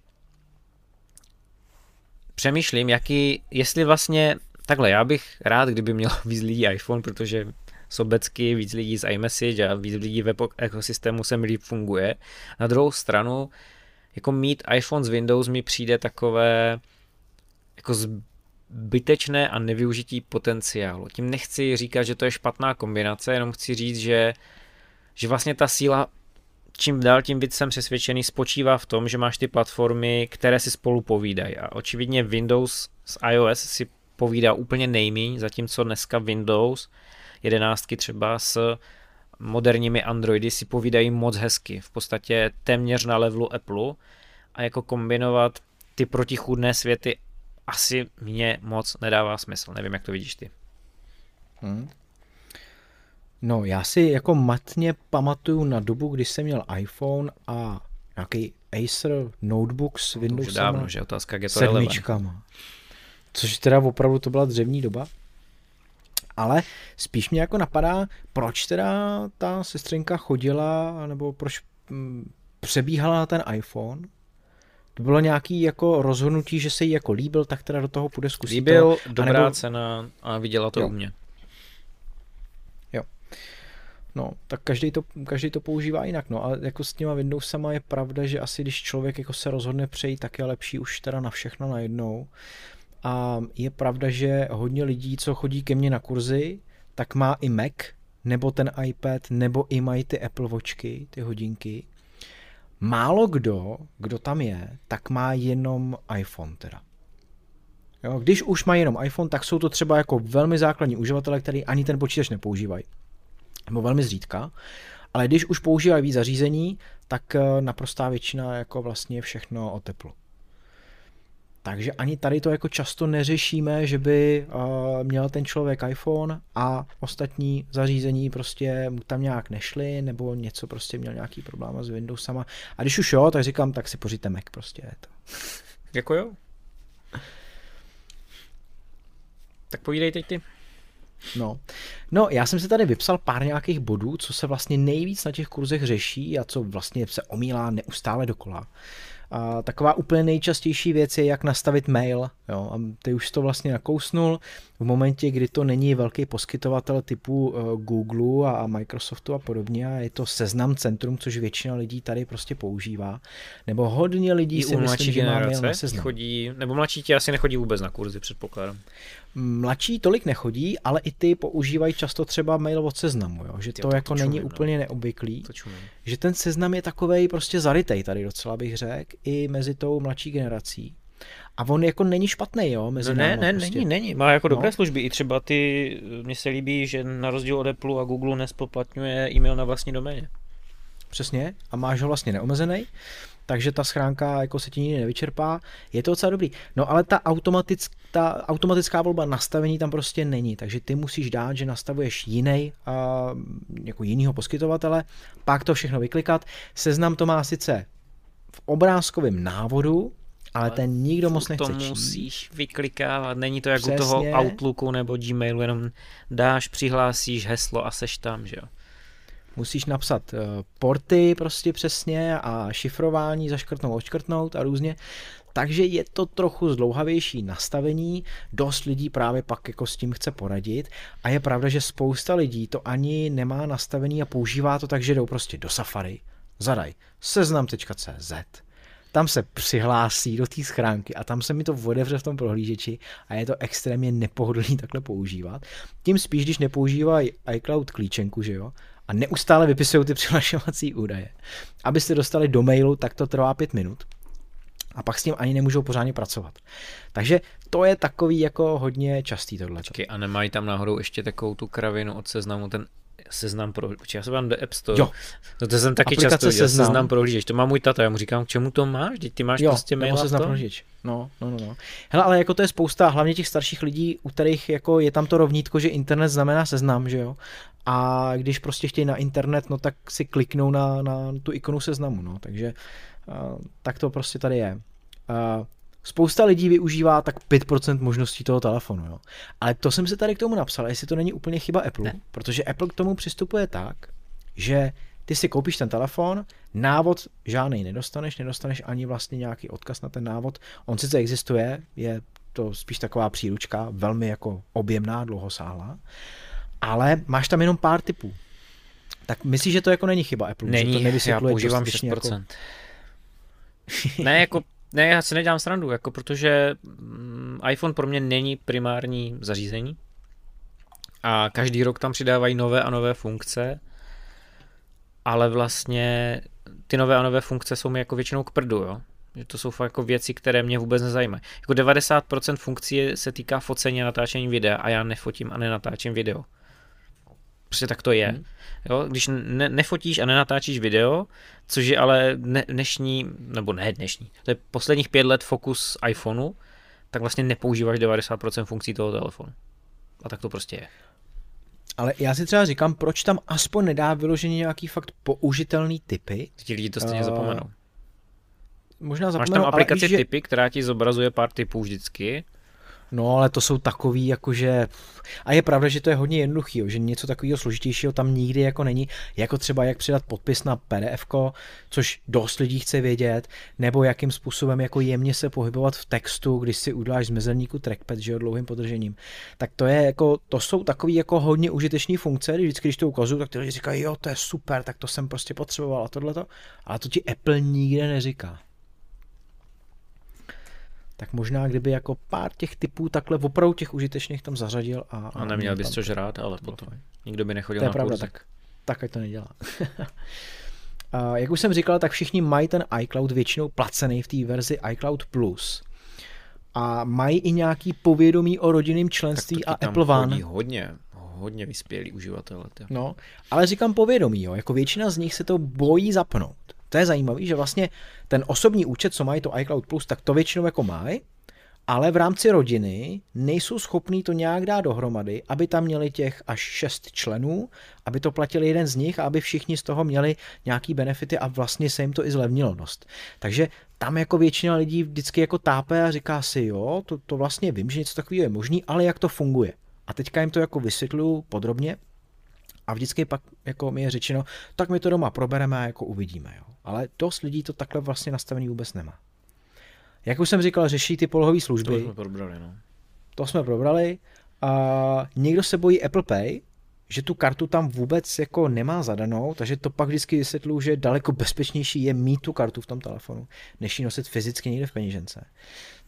přemýšlím, jaký, jestli vlastně, takhle, já bych rád, kdyby měl víc lidí iPhone, protože sobecky víc lidí z iMessage a víc lidí ve ekosystému se mi líp funguje. Na druhou stranu, jako mít iPhone z Windows mi přijde takové jako zbytečné a nevyužití potenciálu. Tím nechci říkat, že to je špatná kombinace, jenom chci říct, že, že vlastně ta síla čím dál tím víc jsem přesvědčený, spočívá v tom, že máš ty platformy, které si spolu povídají. A očividně Windows s iOS si povídá úplně nejmíň, zatímco dneska Windows 11 třeba s moderními Androidy si povídají moc hezky. V podstatě téměř na levelu Apple a jako kombinovat ty protichůdné světy asi mě moc nedává smysl. Nevím, jak to vidíš ty. Hmm. No, já si jako matně pamatuju na dobu, kdy jsem měl iPhone a nějaký Acer notebook s Windows Už dávno, že otázka, jak je to sedmičkama. Což teda opravdu to byla dřevní doba. Ale spíš mě jako napadá, proč teda ta sestřenka chodila, nebo proč mm, přebíhala na ten iPhone. To bylo nějaký jako rozhodnutí, že se jí jako líbil, tak teda do toho půjde zkusit. Líbil, to, dobrá anebo... cena a viděla to jo. u mě. Jo. No, tak každý to, každý to používá jinak, no a jako s těma Windowsama je pravda, že asi když člověk jako se rozhodne přejít, tak je lepší už teda na všechno najednou. A je pravda, že hodně lidí, co chodí ke mně na kurzy, tak má i Mac, nebo ten iPad, nebo i mají ty Apple Watchky, ty hodinky. Málo kdo, kdo tam je, tak má jenom iPhone teda. Jo, když už mají jenom iPhone, tak jsou to třeba jako velmi základní uživatelé, který ani ten počítač nepoužívají. Nebo velmi zřídka. Ale když už používají víc zařízení, tak eh, naprostá většina jako vlastně všechno o teplu. Takže ani tady to jako často neřešíme, že by uh, měl ten člověk iPhone a ostatní zařízení prostě mu tam nějak nešly, nebo něco prostě měl nějaký problém s Windowsama. A když už jo, tak říkám, tak si pořiďte Mac prostě. Je to. Jako jo. Tak povídej teď ty. No. no, já jsem si tady vypsal pár nějakých bodů, co se vlastně nejvíc na těch kurzech řeší a co vlastně se omílá neustále dokola. A taková úplně nejčastější věc je, jak nastavit mail. Jo? A ty už to vlastně nakousnul v momentě, kdy to není velký poskytovatel typu uh, Google a Microsoftu a podobně a je to seznam centrum, což většina lidí tady prostě používá. Nebo hodně lidí I si myslí, že má mail na seznam. Chodí, nebo mladší ti asi nechodí vůbec na kurzy, předpokládám. Mladší tolik nechodí, ale i ty používají často třeba mail od seznamu, jo? že to, to jako to není no. úplně neobvyklý. To že ten seznam je takovej prostě zarytej tady docela bych řekl, i mezi tou mladší generací. A on jako není špatný, jo? Mezi no ne, ne, prostě. není, není. Má jako dobré no. služby. I třeba ty, mně se líbí, že na rozdíl od Apple a Google nespoplatňuje e-mail na vlastní doméně. Přesně. A máš ho vlastně neomezený takže ta schránka jako se ti nikdy nevyčerpá. Je to docela dobrý. No ale ta, automatick, ta automatická volba nastavení tam prostě není, takže ty musíš dát, že nastavuješ jiný, uh, jako jinýho poskytovatele, pak to všechno vyklikat. Seznam to má sice v obrázkovém návodu, ale, ten nikdo moc nechce to číst. musíš vyklikávat, není to jako Přesně. toho Outlooku nebo Gmailu, jenom dáš, přihlásíš heslo a seš tam, že jo. Musíš napsat eh, porty prostě přesně a šifrování, zaškrtnout, odškrtnout a různě. Takže je to trochu zdlouhavější nastavení, dost lidí právě pak jako s tím chce poradit. A je pravda, že spousta lidí to ani nemá nastavený a používá to tak, že jdou prostě do Safari, zadaj. Seznam.cz, tam se přihlásí do té schránky a tam se mi to otevře v tom prohlížeči a je to extrémně nepohodlný takhle používat. Tím spíš, když nepoužívají iCloud klíčenku, že jo, a neustále vypisují ty přihlašovací údaje. Abyste dostali do mailu, tak to trvá pět minut a pak s tím ani nemůžou pořádně pracovat. Takže to je takový jako hodně častý tohle. a nemají tam náhodou ještě takovou tu kravinu od seznamu, ten seznam pro, já se vám do App Store. Jo. No to jsem taky Aplikace často viděl, seznam. seznam prohlížeč. To má můj tata, já mu říkám, k čemu to máš? Teď ty máš jo, prostě mail seznam prohlížeč. No, no, no, no. Hele, ale jako to je spousta, hlavně těch starších lidí, u kterých jako je tam to rovnítko, že internet znamená seznam, že jo? A když prostě chtějí na internet, no tak si kliknou na, na tu ikonu seznamu, no. Takže uh, tak to prostě tady je. Uh, Spousta lidí využívá tak 5% možností toho telefonu. Jo. Ale to jsem se tady k tomu napsal, jestli to není úplně chyba Apple, ne. protože Apple k tomu přistupuje tak, že ty si koupíš ten telefon, návod žádný nedostaneš, nedostaneš ani vlastně nějaký odkaz na ten návod. On sice existuje, je to spíš taková příručka, velmi jako objemná, dlouhosáhlá, ale máš tam jenom pár typů. Tak myslíš, že to jako není chyba Apple? Není, že to já používám 6%. Jako... ne, jako ne, já si nedělám srandu, jako protože mm, iPhone pro mě není primární zařízení a každý rok tam přidávají nové a nové funkce, ale vlastně ty nové a nové funkce jsou mi jako většinou k prdu, jo. Že to jsou fakt jako věci, které mě vůbec nezajímají. Jako 90% funkcí se týká focení a natáčení videa a já nefotím a nenatáčím video. Prostě tak to je. Hmm. Jo, když ne, nefotíš a nenatáčíš video, což je ale ne, dnešní, nebo ne dnešní, to je posledních pět let fokus iPhoneu, tak vlastně nepoužíváš 90% funkcí toho telefonu. A tak to prostě je. Ale já si třeba říkám, proč tam aspoň nedá vyloženě nějaký fakt použitelný typy. Ti lidi to stejně uh, zapomenou. Možná zapomenou, Máš tam aplikaci ale typy, která ti zobrazuje pár typů vždycky No, ale to jsou takový, jakože... A je pravda, že to je hodně jednoduchý, že něco takového složitějšího tam nikdy jako není, jako třeba jak přidat podpis na PDF, což dost lidí chce vědět, nebo jakým způsobem jako jemně se pohybovat v textu, když si uděláš z mezerníku trackpad, že jo, dlouhým podržením. Tak to je jako, to jsou takový jako hodně užitečné funkce, když vždycky, když to ukazuju, tak ty lidi říkají, jo, to je super, tak to jsem prostě potřeboval a tohleto. Ale to ti Apple nikde neříká tak možná kdyby jako pár těch typů takhle opravdu těch užitečných tam zařadil a... A, a neměl bys což rád, ale potom nikdo by nechodil to je na pravda, kurzy. tak, tak ať to nedělá. a jak už jsem říkal, tak všichni mají ten iCloud většinou placený v té verzi iCloud Plus. A mají i nějaký povědomí o rodinném členství a Apple One. hodně, hodně vyspělí uživatelé. No, ale říkám povědomí, jo, jako většina z nich se to bojí zapnout. To je zajímavé, že vlastně ten osobní účet, co mají to iCloud Plus, tak to většinou jako mají, ale v rámci rodiny nejsou schopní to nějak dát dohromady, aby tam měli těch až šest členů, aby to platil jeden z nich a aby všichni z toho měli nějaký benefity a vlastně se jim to i zlevnilo dost. Takže tam jako většina lidí vždycky jako tápe a říká si, jo, to, to vlastně vím, že něco takového je možný, ale jak to funguje. A teďka jim to jako vysvětluju podrobně a vždycky pak jako mi je řečeno, tak my to doma probereme a jako uvidíme. Jo. Ale dost lidí to takhle vlastně nastavený vůbec nemá. Jak už jsem říkal, řeší ty polohové služby. To jsme probrali, no. To jsme probrali. A někdo se bojí Apple Pay, že tu kartu tam vůbec jako nemá zadanou, takže to pak vždycky vysvětluju, že daleko bezpečnější je mít tu kartu v tom telefonu, než ji nosit fyzicky někde v peněžence.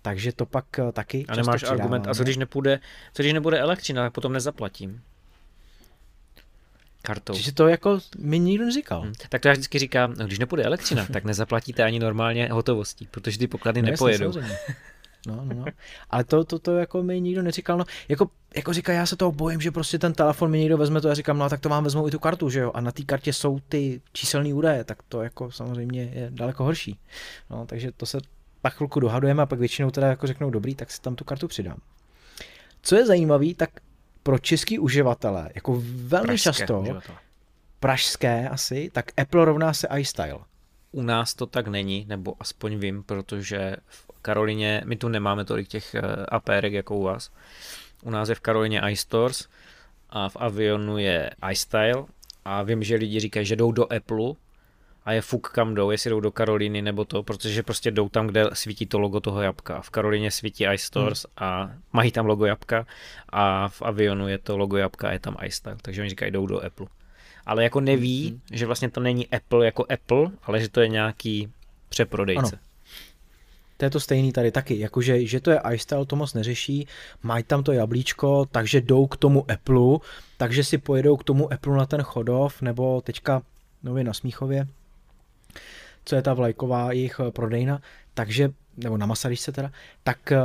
Takže to pak eh, taky A nemáš argument, a co když, nepůjde, co když nebude elektřina, tak potom nezaplatím kartou. Čiže to jako mi nikdo neříkal. Hmm. Tak to já vždycky říkám, no, když nepůjde elektřina, tak nezaplatíte ani normálně hotovostí, protože ty poklady no, nepojedou. Jasně, No, no, no. Ale to, to, to jako mi nikdo neříkal. No, jako, jako říká, já se toho bojím, že prostě ten telefon mi někdo vezme to. Já říkám, no tak to vám vezmou i tu kartu, že jo. A na té kartě jsou ty číselné údaje, tak to jako samozřejmě je daleko horší. No, takže to se pak chvilku dohadujeme a pak většinou teda jako řeknou, dobrý, tak si tam tu kartu přidám. Co je zajímavé, tak pro český uživatele, jako velmi pražské často, uživatele. pražské asi, tak Apple rovná se iStyle. U nás to tak není, nebo aspoň vím, protože v Karolině, my tu nemáme tolik těch eh, APR jako u vás. U nás je v Karolině iStores a v Avionu je iStyle a vím, že lidi říkají, že jdou do Apple a je fuk kam jdou, jestli jdou do Karolíny nebo to, protože prostě jdou tam, kde svítí to logo toho jabka. V Karolíně svítí iStores hmm. a mají tam logo jabka a v Avionu je to logo jabka a je tam iStyle, takže oni říkají, jdou do Apple. Ale jako neví, hmm. že vlastně to není Apple jako Apple, ale že to je nějaký přeprodejce. Ano. To je to stejný tady taky, jakože že to je iStyle, to moc neřeší, mají tam to jablíčko, takže jdou k tomu Apple, takže si pojedou k tomu Apple na ten chodov, nebo teďka nově na Smíchově, co je ta vlajková jejich eh, prodejna, takže, nebo na Masaryčce teda, tak eh,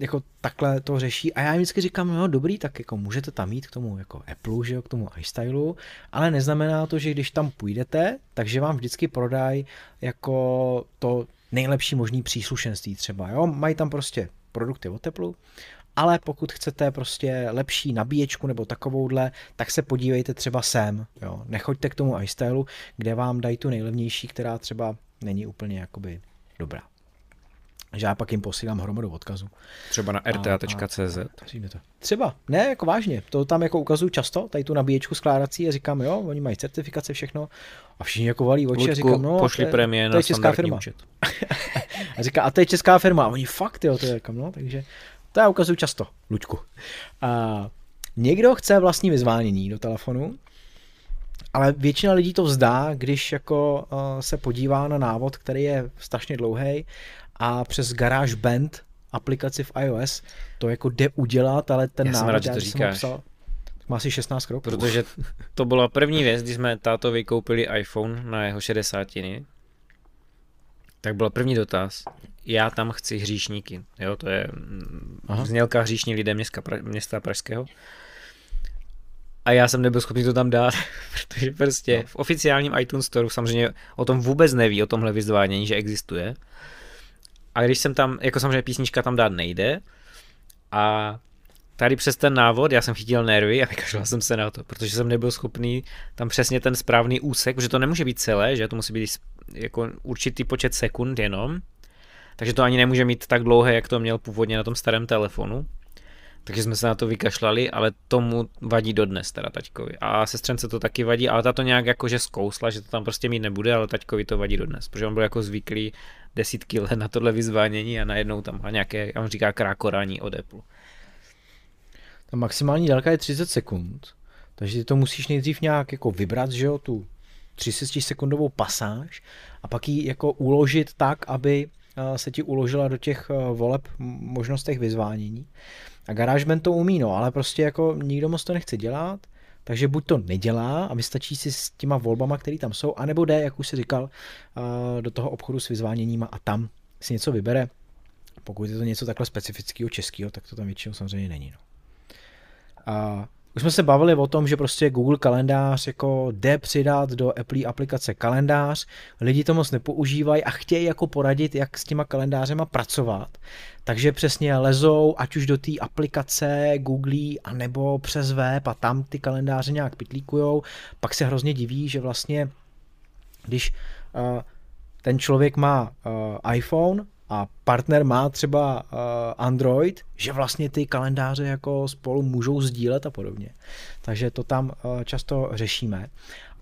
jako takhle to řeší. A já jim vždycky říkám, no dobrý, tak jako můžete tam jít k tomu jako Apple, že jo, k tomu iStyleu, ale neznamená to, že když tam půjdete, takže vám vždycky prodají jako to nejlepší možný příslušenství třeba, jo, mají tam prostě produkty od Apple ale pokud chcete prostě lepší nabíječku nebo takovouhle, tak se podívejte třeba sem, jo. Nechoďte k tomu iStyleu, kde vám dají tu nejlevnější, která třeba není úplně jakoby dobrá. Že já pak jim posílám hromadu odkazu. Třeba na rta.cz. Třeba, ne, jako vážně. To tam jako ukazuju často, tady tu nabíječku skládací a říkám, jo, oni mají certifikace, všechno. A všichni jako valí oči a říkám, no, pošli to, je, to je česká firma. a říká, a to je česká firma. A oni fakt, jo, to je, říkám, no, takže to já ukazuju často, Luďku. A někdo chce vlastní vyzvánění do telefonu, ale většina lidí to vzdá, když jako uh, se podívá na návod, který je strašně dlouhý a přes GarageBand aplikaci v iOS to jako jde udělat, ale ten já návod, rád, já, to říkáš. Psal, má asi 16 kroků. Protože to byla první věc, když jsme tátovi koupili iPhone na jeho 60 tak byl první dotaz. Já tam chci hříšníky. Jo, to je mm, Aha. znělka hříšní lidé města, města Pražského. A já jsem nebyl schopný to tam dát, protože prostě no. v oficiálním iTunes Store samozřejmě o tom vůbec neví, o tomhle vyzvánění, že existuje. A když jsem tam, jako samozřejmě písnička tam dát nejde, a tady přes ten návod já jsem chytil nervy a vykašlal jsem se na to, protože jsem nebyl schopný tam přesně ten správný úsek, protože to nemůže být celé, že to musí být jako určitý počet sekund jenom, takže to ani nemůže mít tak dlouhé, jak to měl původně na tom starém telefonu. Takže jsme se na to vykašlali, ale tomu vadí dodnes teda taťkovi. A sestřence to taky vadí, ale ta to nějak jakože zkousla, že to tam prostě mít nebude, ale taťkovi to vadí dodnes, protože on byl jako zvyklý desítky let na tohle vyzvánění a najednou tam má nějaké, on říká krákorání od Apple. Ta maximální délka je 30 sekund, takže ty to musíš nejdřív nějak jako vybrat, že jo, tu 30 sekundovou pasáž a pak ji jako uložit tak, aby se ti uložila do těch voleb možnostech vyzvánění. A GarageBand to umí, no, ale prostě jako nikdo moc to nechce dělat, takže buď to nedělá a vystačí si s těma volbama, které tam jsou, anebo jde, jak už si říkal, do toho obchodu s vyzváněníma a tam si něco vybere. Pokud je to něco takhle specifického českého, tak to tam většinou samozřejmě není. No. A už jsme se bavili o tom, že prostě Google kalendář jako jde přidat do Apple aplikace kalendář, lidi to moc nepoužívají a chtějí jako poradit, jak s těma kalendářema pracovat. Takže přesně lezou, ať už do té aplikace Google, anebo přes web a tam ty kalendáře nějak pitlíkujou. Pak se hrozně diví, že vlastně, když uh, ten člověk má uh, iPhone, a partner má třeba uh, Android, že vlastně ty kalendáře jako spolu můžou sdílet a podobně. Takže to tam uh, často řešíme.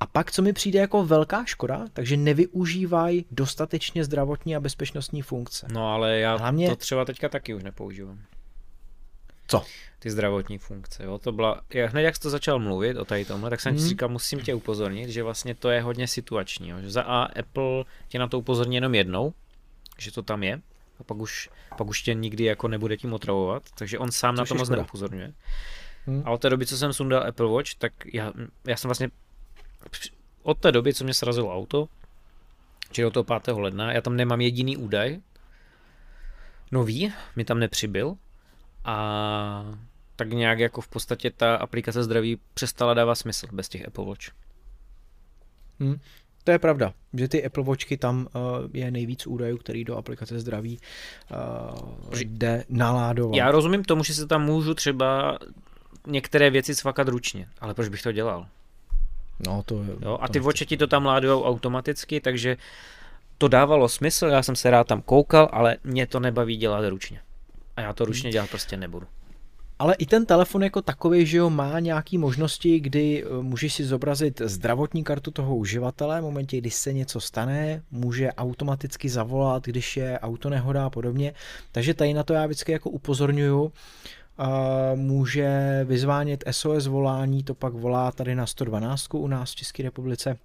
A pak, co mi přijde jako velká škoda, takže nevyužívají dostatečně zdravotní a bezpečnostní funkce. No ale já Hlavně... to třeba teďka taky už nepoužívám. Co? Ty zdravotní funkce. Jo? To byla, já hned jak jsi to začal mluvit o tady tomhle, tak jsem hmm. si říkal, musím tě upozornit, že vlastně to je hodně situační. Jo? Že za A Apple tě na to upozorní jenom jednou, že to tam je a pak už, pak už tě nikdy jako nebude tím otravovat, takže on sám Což na to moc neupozorňuje. Hmm. A od té doby, co jsem sundal Apple Watch, tak já, já jsem vlastně od té doby, co mě srazilo auto, čili od toho 5. ledna, já tam nemám jediný údaj, nový, mi tam nepřibyl a tak nějak jako v podstatě ta aplikace zdraví přestala dávat smysl bez těch Apple Watch. Hmm. To je pravda, že ty Apple Watchky tam uh, je nejvíc údajů, který do aplikace zdraví uh, jde naládovat. Já rozumím tomu, že se tam můžu třeba některé věci svakat ručně, ale proč bych to dělal? No to je, jo, A ty watche ti to tam ládujou automaticky, takže to dávalo smysl, já jsem se rád tam koukal, ale mě to nebaví dělat ručně. A já to ručně dělat prostě nebudu. Ale i ten telefon jako takový, že jo, má nějaké možnosti, kdy eh, můžeš si zobrazit zdravotní kartu toho uživatele v momentě, kdy se něco stane, může automaticky zavolat, když je auto nehoda a podobně. Takže tady na to já vždycky jako upozorňuju, může vyzvánět SOS volání, to pak volá tady na 112 u nás v České republice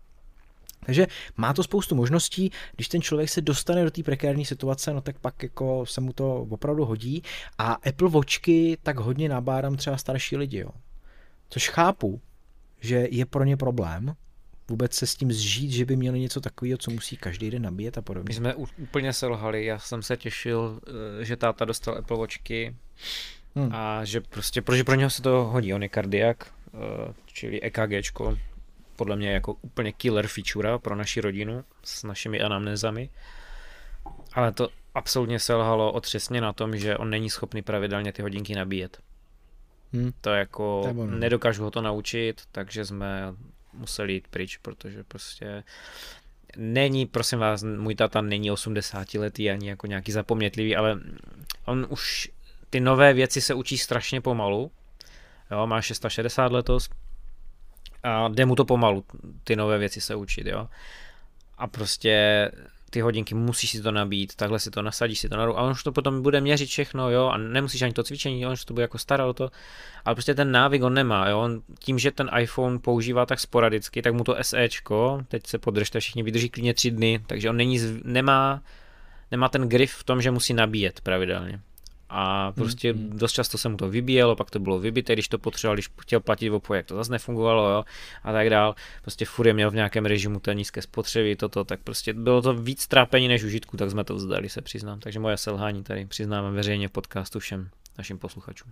takže má to spoustu možností, když ten člověk se dostane do té prekérní situace, no tak pak jako se mu to opravdu hodí a Apple Watchky tak hodně nabádám třeba starší lidi, jo. Což chápu, že je pro ně problém, vůbec se s tím zžít, že by měli něco takového, co musí každý den nabíjet a podobně. My jsme úplně selhali, já jsem se těšil, eh, že táta dostal Apple Watchky hmm. a že prostě, protože pro něho se to hodí, on je kardiak, eh, čili EKGčko, podle mě jako úplně killer feature pro naši rodinu s našimi anamnézami. Ale to absolutně selhalo otřesně na tom, že on není schopný pravidelně ty hodinky nabíjet. Hmm. To jako to nedokážu ho to naučit, takže jsme museli jít pryč, protože prostě není, prosím vás, můj tata není 80 letý ani jako nějaký zapomnětlivý, ale on už ty nové věci se učí strašně pomalu. Jo, má 660 letos, a jde mu to pomalu, ty nové věci se učit, jo. A prostě ty hodinky musíš si to nabít, takhle si to nasadíš si to na ruku a on už to potom bude měřit všechno, jo, a nemusíš ani to cvičení, on už to bude jako starat o to, ale prostě ten návyk on nemá, jo, on tím, že ten iPhone používá tak sporadicky, tak mu to SEčko, teď se podržte všichni, vydrží klidně tři dny, takže on není, nemá, nemá ten grif v tom, že musí nabíjet pravidelně a prostě hmm. dost často se mu to vybíjelo, pak to bylo vybité, když to potřeboval, když chtěl platit v jak to zase nefungovalo, jo, a tak dál. Prostě furt je měl v nějakém režimu té nízké spotřeby, toto, tak prostě bylo to víc trápení než užitku, tak jsme to vzdali, se přiznám. Takže moje selhání tady přiznávám veřejně podcastu všem našim posluchačům.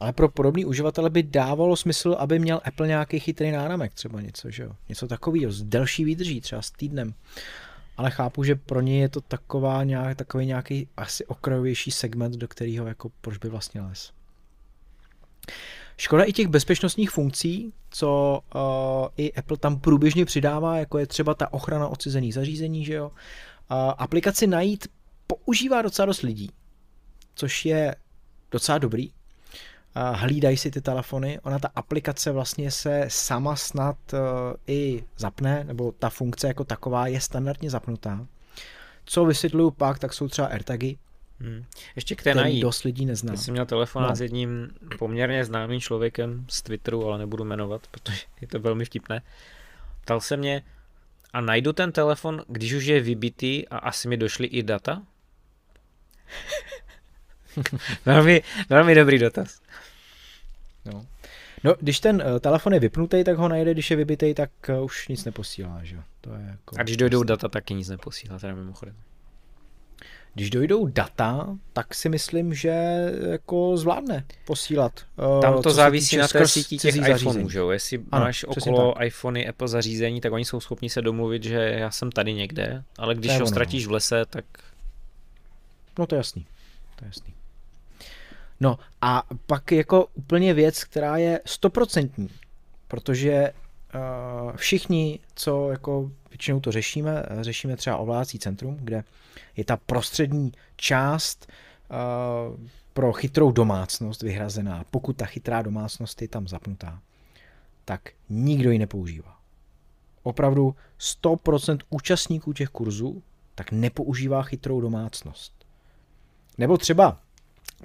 Ale pro podobný uživatele by dávalo smysl, aby měl Apple nějaký chytrý náramek, třeba něco, že jo? Něco takového, s delší výdrží, třeba s týdnem ale chápu, že pro ně je to taková nějak, takový nějaký asi okrajovější segment, do kterého jako proč by vlastně les. Škoda i těch bezpečnostních funkcí, co uh, i Apple tam průběžně přidává, jako je třeba ta ochrana odcizených zařízení, že jo. Uh, aplikaci najít používá docela dost lidí, což je docela dobrý. Hlídají si ty telefony, ona ta aplikace vlastně se sama snad uh, i zapne, nebo ta funkce jako taková je standardně zapnutá. Co vysvětluju pak, tak jsou třeba AirTagy, Hmm. Ještě k té nají. dost lidí nezná. Já jsem měl telefon no. s jedním poměrně známým člověkem z Twitteru, ale nebudu jmenovat, protože je to velmi vtipné. Ptal se mě, a najdu ten telefon, když už je vybitý a asi mi došly i data? velmi, velmi dobrý dotaz. No. No, když ten uh, telefon je vypnutý, tak ho najde, když je vybitý, tak uh, už nic neposílá, že To je jako... A když dojdou data, taky nic neposílá, teda mimochodem. Když dojdou data, tak si myslím, že jako zvládne posílat. Eh, Tam to závisí na té síti těch iPhoneů, že jo? Jestli ano, máš okolo tak. iPhony Apple zařízení, tak oni jsou schopni se domluvit, že já jsem tady někde, ale když ho no. ztratíš v lese, tak... No to je jasný, to je jasný. No a pak jako úplně věc, která je stoprocentní, protože uh, všichni, co jako většinou to řešíme, řešíme třeba ovládací centrum, kde je ta prostřední část uh, pro chytrou domácnost vyhrazená. Pokud ta chytrá domácnost je tam zapnutá, tak nikdo ji nepoužívá. Opravdu 100% účastníků těch kurzů tak nepoužívá chytrou domácnost. Nebo třeba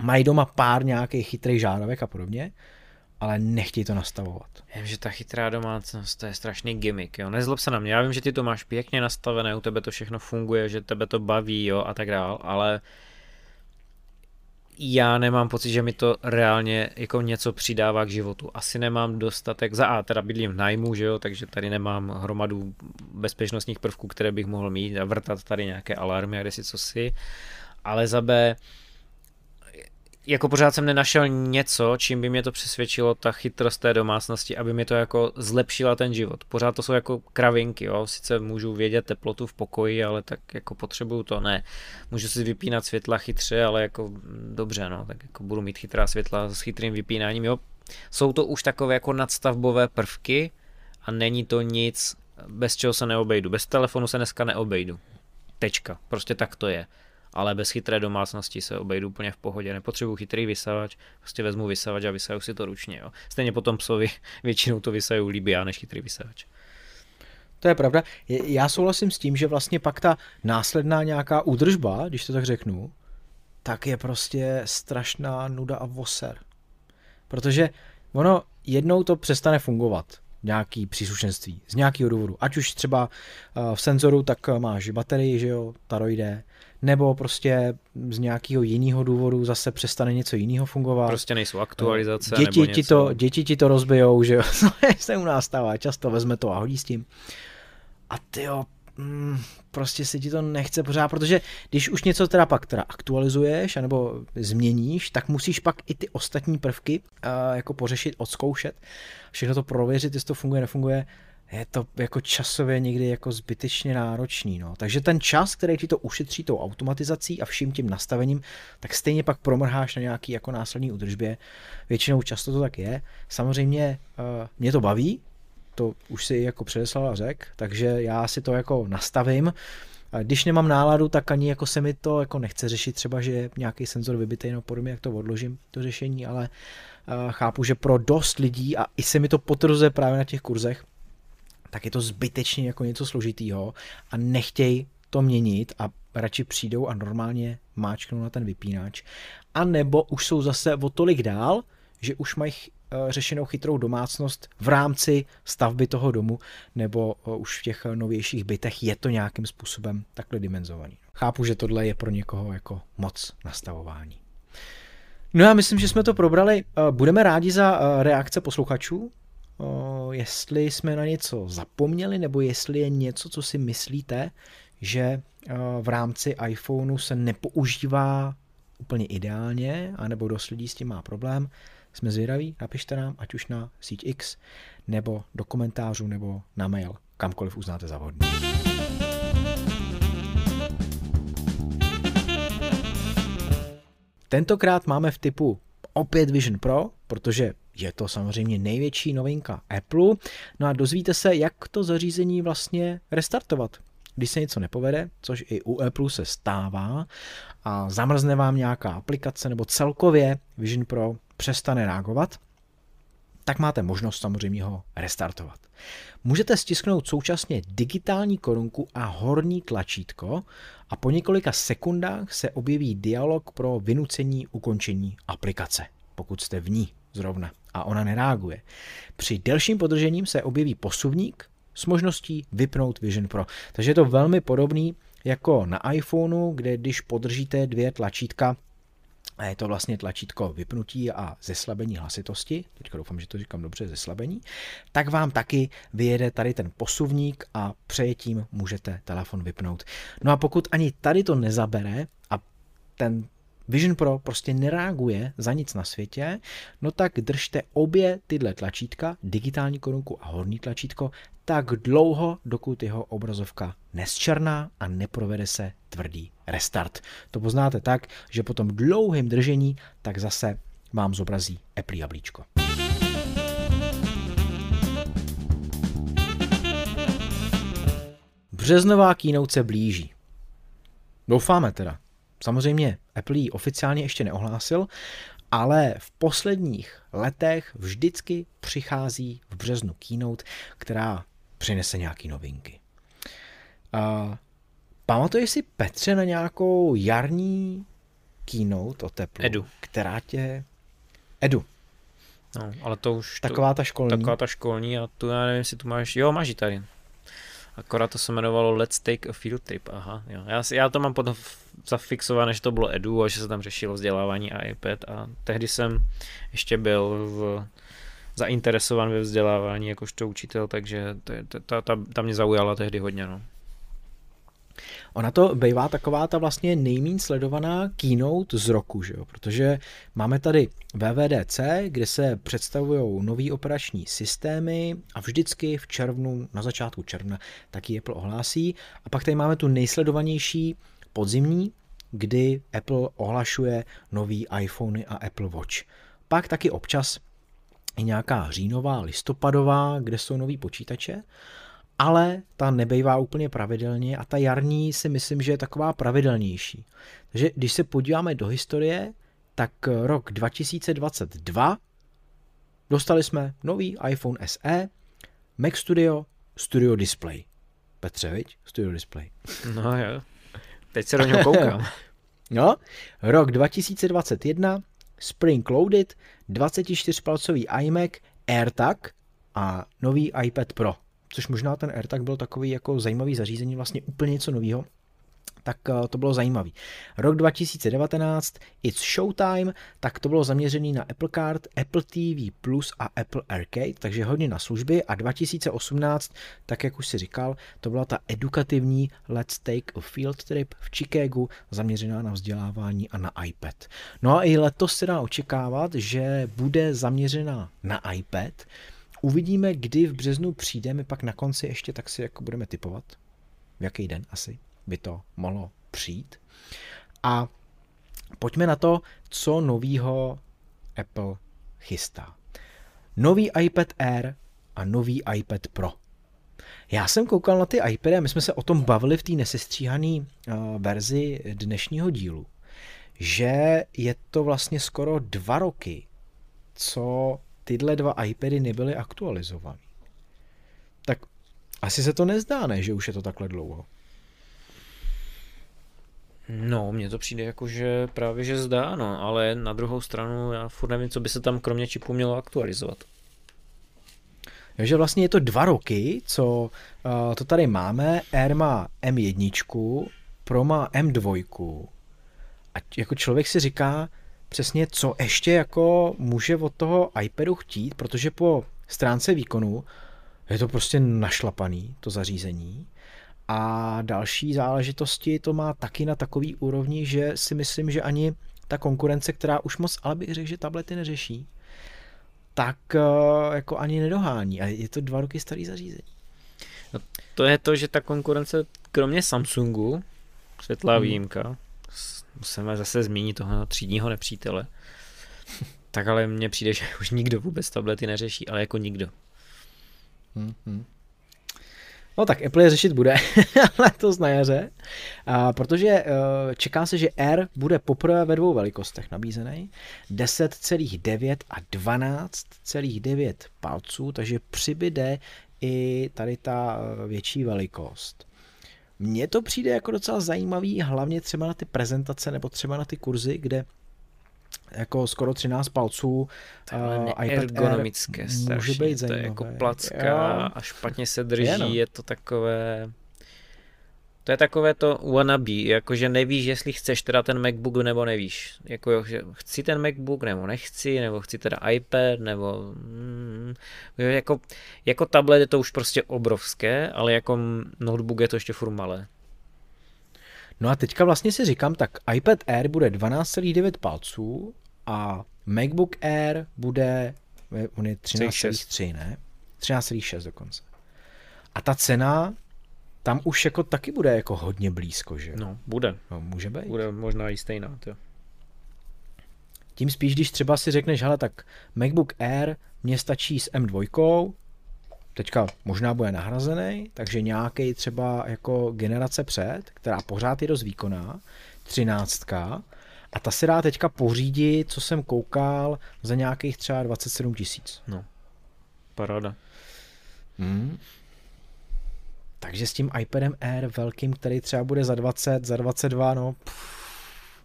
mají doma pár nějakých chytrých žárovek a podobně, ale nechtějí to nastavovat. Vím, že ta chytrá domácnost, to je strašný gimmick, jo. Nezlob se na mě, já vím, že ty to máš pěkně nastavené, u tebe to všechno funguje, že tebe to baví, jo, a tak dál, ale já nemám pocit, že mi to reálně jako něco přidává k životu. Asi nemám dostatek, za A teda bydlím v nájmu, že jo, takže tady nemám hromadu bezpečnostních prvků, které bych mohl mít a vrtat tady nějaké alarmy a kde si co si, ale za B jako pořád jsem nenašel něco, čím by mě to přesvědčilo, ta chytrost té domácnosti, aby mi to jako zlepšila ten život. Pořád to jsou jako kravinky, jo, sice můžu vědět teplotu v pokoji, ale tak jako potřebuju to, ne. Můžu si vypínat světla chytře, ale jako mm, dobře, no, tak jako budu mít chytrá světla s chytrým vypínáním, jo. Jsou to už takové jako nadstavbové prvky a není to nic, bez čeho se neobejdu. Bez telefonu se dneska neobejdu. Tečka. Prostě tak to je ale bez chytré domácnosti se obejdu úplně v pohodě. Nepotřebuji chytrý vysavač, prostě vezmu vysavač a vysaju si to ručně. Jo. Stejně potom psovi většinou to vysaju líbí já než chytrý vysavač. To je pravda. Já souhlasím s tím, že vlastně pak ta následná nějaká údržba, když to tak řeknu, tak je prostě strašná nuda a voser. Protože ono jednou to přestane fungovat nějaký příslušenství z nějakého důvodu. Ať už třeba eh, v senzoru, tak máš baterii, že jo, ta nebo prostě z nějakého jiného důvodu zase přestane něco jiného fungovat. Prostě nejsou aktualizace. Děti, nebo ti, to, děti ti to rozbijou, že jo, se u nás stává, často vezme to a hodí s tím. A ty jo, mm, prostě si ti to nechce pořád, protože když už něco teda pak teda aktualizuješ anebo změníš, tak musíš pak i ty ostatní prvky uh, jako pořešit, odzkoušet, všechno to prověřit, jestli to funguje, nefunguje je to jako časově někdy jako zbytečně náročný. No. Takže ten čas, který ti to ušetří tou automatizací a vším tím nastavením, tak stejně pak promrháš na nějaký jako následný udržbě. Většinou často to tak je. Samozřejmě uh, mě to baví, to už si jako předeslal a řek, takže já si to jako nastavím. Když nemám náladu, tak ani jako se mi to jako nechce řešit třeba, že je nějaký senzor vybitý no podobně, jak to odložím, to řešení, ale uh, chápu, že pro dost lidí a i se mi to potvrzuje právě na těch kurzech, tak je to zbytečně jako něco složitýho a nechtěj to měnit a radši přijdou a normálně máčknou na ten vypínač. A nebo už jsou zase o tolik dál, že už mají eh, řešenou chytrou domácnost v rámci stavby toho domu, nebo eh, už v těch novějších bytech je to nějakým způsobem takhle dimenzovaný. Chápu, že tohle je pro někoho jako moc nastavování. No já myslím, že jsme to probrali. Eh, budeme rádi za reakce posluchačů, jestli jsme na něco zapomněli, nebo jestli je něco, co si myslíte, že v rámci iPhoneu se nepoužívá úplně ideálně, anebo dost lidí s tím má problém. Jsme zvědaví, napište nám, ať už na síť X, nebo do komentářů, nebo na mail, kamkoliv uznáte za vhodný. Tentokrát máme v typu opět Vision Pro, protože je to samozřejmě největší novinka Apple. No a dozvíte se, jak to zařízení vlastně restartovat. Když se něco nepovede, což i u Apple se stává, a zamrzne vám nějaká aplikace nebo celkově Vision Pro přestane reagovat, tak máte možnost samozřejmě ho restartovat. Můžete stisknout současně digitální korunku a horní tlačítko a po několika sekundách se objeví dialog pro vynucení ukončení aplikace, pokud jste v ní zrovna a ona nereaguje. Při delším podržením se objeví posuvník s možností vypnout Vision Pro. Takže je to velmi podobný jako na iPhoneu, kde když podržíte dvě tlačítka, a je to vlastně tlačítko vypnutí a zeslabení hlasitosti, teďka doufám, že to říkám dobře, zeslabení, tak vám taky vyjede tady ten posuvník a přejetím můžete telefon vypnout. No a pokud ani tady to nezabere a ten Vision Pro prostě nereaguje za nic na světě, no tak držte obě tyhle tlačítka, digitální korunku a horní tlačítko, tak dlouho, dokud jeho obrazovka nesčerná a neprovede se tvrdý restart. To poznáte tak, že po tom dlouhém držení tak zase vám zobrazí Apple jablíčko. Březnová keynote blíží. Doufáme teda. Samozřejmě Apple ji oficiálně ještě neohlásil, ale v posledních letech vždycky přichází v březnu keynote, která přinese nějaké novinky. A pamatuješ si, Petře, na nějakou jarní keynote o teplu? Edu. Která tě... Edu. No, ale to už... Taková ta školní. Taková ta školní a tu já nevím, jestli tu máš... Jo, máš ji tady. Akorát to se jmenovalo Let's Take a Field Trip, aha, jo. Já, já to mám potom zafixované, že to bylo Edu a že se tam řešilo vzdělávání a iPad a tehdy jsem ještě byl v, zainteresovan ve vzdělávání jakožto učitel, takže ta, ta, ta, ta mě zaujala tehdy hodně, no. Ona to bývá taková ta vlastně nejméně sledovaná keynote z roku, že jo? protože máme tady VVDC, kde se představují nový operační systémy a vždycky v červnu, na začátku června, taky Apple ohlásí. A pak tady máme tu nejsledovanější podzimní, kdy Apple ohlašuje nový iPhony a Apple Watch. Pak taky občas i nějaká říjnová, listopadová, kde jsou nový počítače ale ta nebejvá úplně pravidelně a ta jarní si myslím, že je taková pravidelnější. Takže když se podíváme do historie, tak rok 2022 dostali jsme nový iPhone SE, Mac Studio, Studio Display. Petře, viď? Studio Display. No jo, teď se do něho koukám. no, rok 2021, Spring Loaded, 24-palcový iMac, AirTag a nový iPad Pro což možná ten AirTag byl takový jako zajímavý zařízení, vlastně úplně něco nového, tak eh, to bylo zajímavý. Rok 2019, It's Showtime, tak to bylo zaměřený na Apple Card, Apple TV Plus a Apple Arcade, takže hodně na služby a 2018, tak jak už si říkal, to byla ta edukativní Let's Take a Field Trip v Chicagu, zaměřená na vzdělávání a na iPad. No a i letos se dá očekávat, že bude zaměřená na iPad, Uvidíme, kdy v březnu přijde, my pak na konci ještě tak si jako budeme typovat, v jaký den asi by to mohlo přijít. A pojďme na to, co novýho Apple chystá. Nový iPad Air a nový iPad Pro. Já jsem koukal na ty iPady a my jsme se o tom bavili v té nesestříhané uh, verzi dnešního dílu, že je to vlastně skoro dva roky, co tyhle dva iPady nebyly aktualizované. Tak asi se to nezdá, ne, že už je to takhle dlouho. No, mně to přijde jako, že právě že zdá, no, ale na druhou stranu já furt nevím, co by se tam kromě čipu mělo aktualizovat. Takže vlastně je to dva roky, co uh, to tady máme. Air má M1, Pro má M2. A jako člověk si říká, přesně, co ještě jako může od toho iPadu chtít, protože po stránce výkonu je to prostě našlapaný, to zařízení. A další záležitosti to má taky na takový úrovni, že si myslím, že ani ta konkurence, která už moc, ale bych řekl, že tablety neřeší, tak eh, jako ani nedohání. A je to dva roky starý zařízení. No, to je to, že ta konkurence, kromě Samsungu, světlá hmm. výjimka, musíme zase zmínit toho třídního nepřítele. Tak ale mně přijde, že už nikdo vůbec tablety neřeší, ale jako nikdo. Hmm. No tak Apple je řešit bude letos na jaře, a protože uh, čeká se, že Air bude poprvé ve dvou velikostech nabízený, 10,9 a 12,9 palců, takže přibyde i tady ta eh, větší velikost. Mně to přijde jako docela zajímavý, hlavně třeba na ty prezentace nebo třeba na ty kurzy, kde jako skoro 13 palců uh, iPad ergonomické Air strašně, může být zajímavé. To je jako placka jo. a špatně se drží, je, no. je to takové to je takové to wannabe, jakože nevíš, jestli chceš teda ten MacBook nebo nevíš. Jako, že chci ten MacBook nebo nechci, nebo chci teda iPad, nebo mm, jako, jako tablet je to už prostě obrovské, ale jako notebook je to ještě furt malé. No a teďka vlastně si říkám, tak iPad Air bude 12,9 palců a MacBook Air bude, on je 13,3, ne? 13,6 dokonce. A ta cena tam už jako taky bude jako hodně blízko, že? No, bude. No, může být. Bude možná i stejná, jo. Tím spíš, když třeba si řekneš, hele, tak MacBook Air mě stačí s M2, teďka možná bude nahrazený, takže nějaký třeba jako generace před, která pořád je dost výkonná, třináctka, a ta se dá teďka pořídit, co jsem koukal, za nějakých třeba 27 tisíc. No, paráda. Hmm. Takže s tím iPadem Air velkým, který třeba bude za 20, za 22, no. Pff,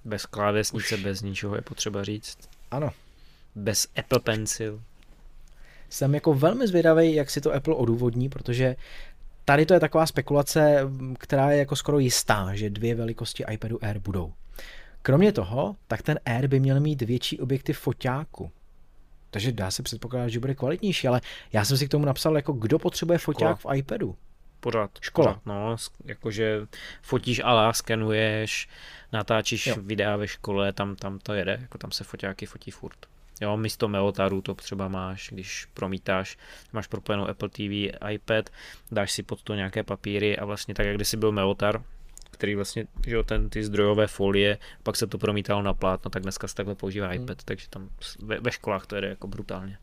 bez klávesnice, už. bez ničeho je potřeba říct. Ano. Bez Apple Pencil. Jsem jako velmi zvědavý, jak si to Apple odůvodní, protože tady to je taková spekulace, která je jako skoro jistá, že dvě velikosti iPadu Air budou. Kromě toho, tak ten Air by měl mít větší objektiv foťáku. Takže dá se předpokládat, že bude kvalitnější, ale já jsem si k tomu napsal, jako kdo potřebuje foťák v iPadu. Pořád. Škola. Pořád, no, jakože fotíš ala, skenuješ, natáčíš jo. videa ve škole, tam, tam to jede, jako tam se foťáky fotí furt. Jo, místo Meotaru to třeba máš, když promítáš, máš propojenou Apple TV, iPad, dáš si pod to nějaké papíry a vlastně tak, jak kdysi byl Meotar, který vlastně, že jo, ten, ty zdrojové folie, pak se to promítalo na plátno, tak dneska se takhle používá hmm. iPad, takže tam ve, ve školách to jede jako brutálně.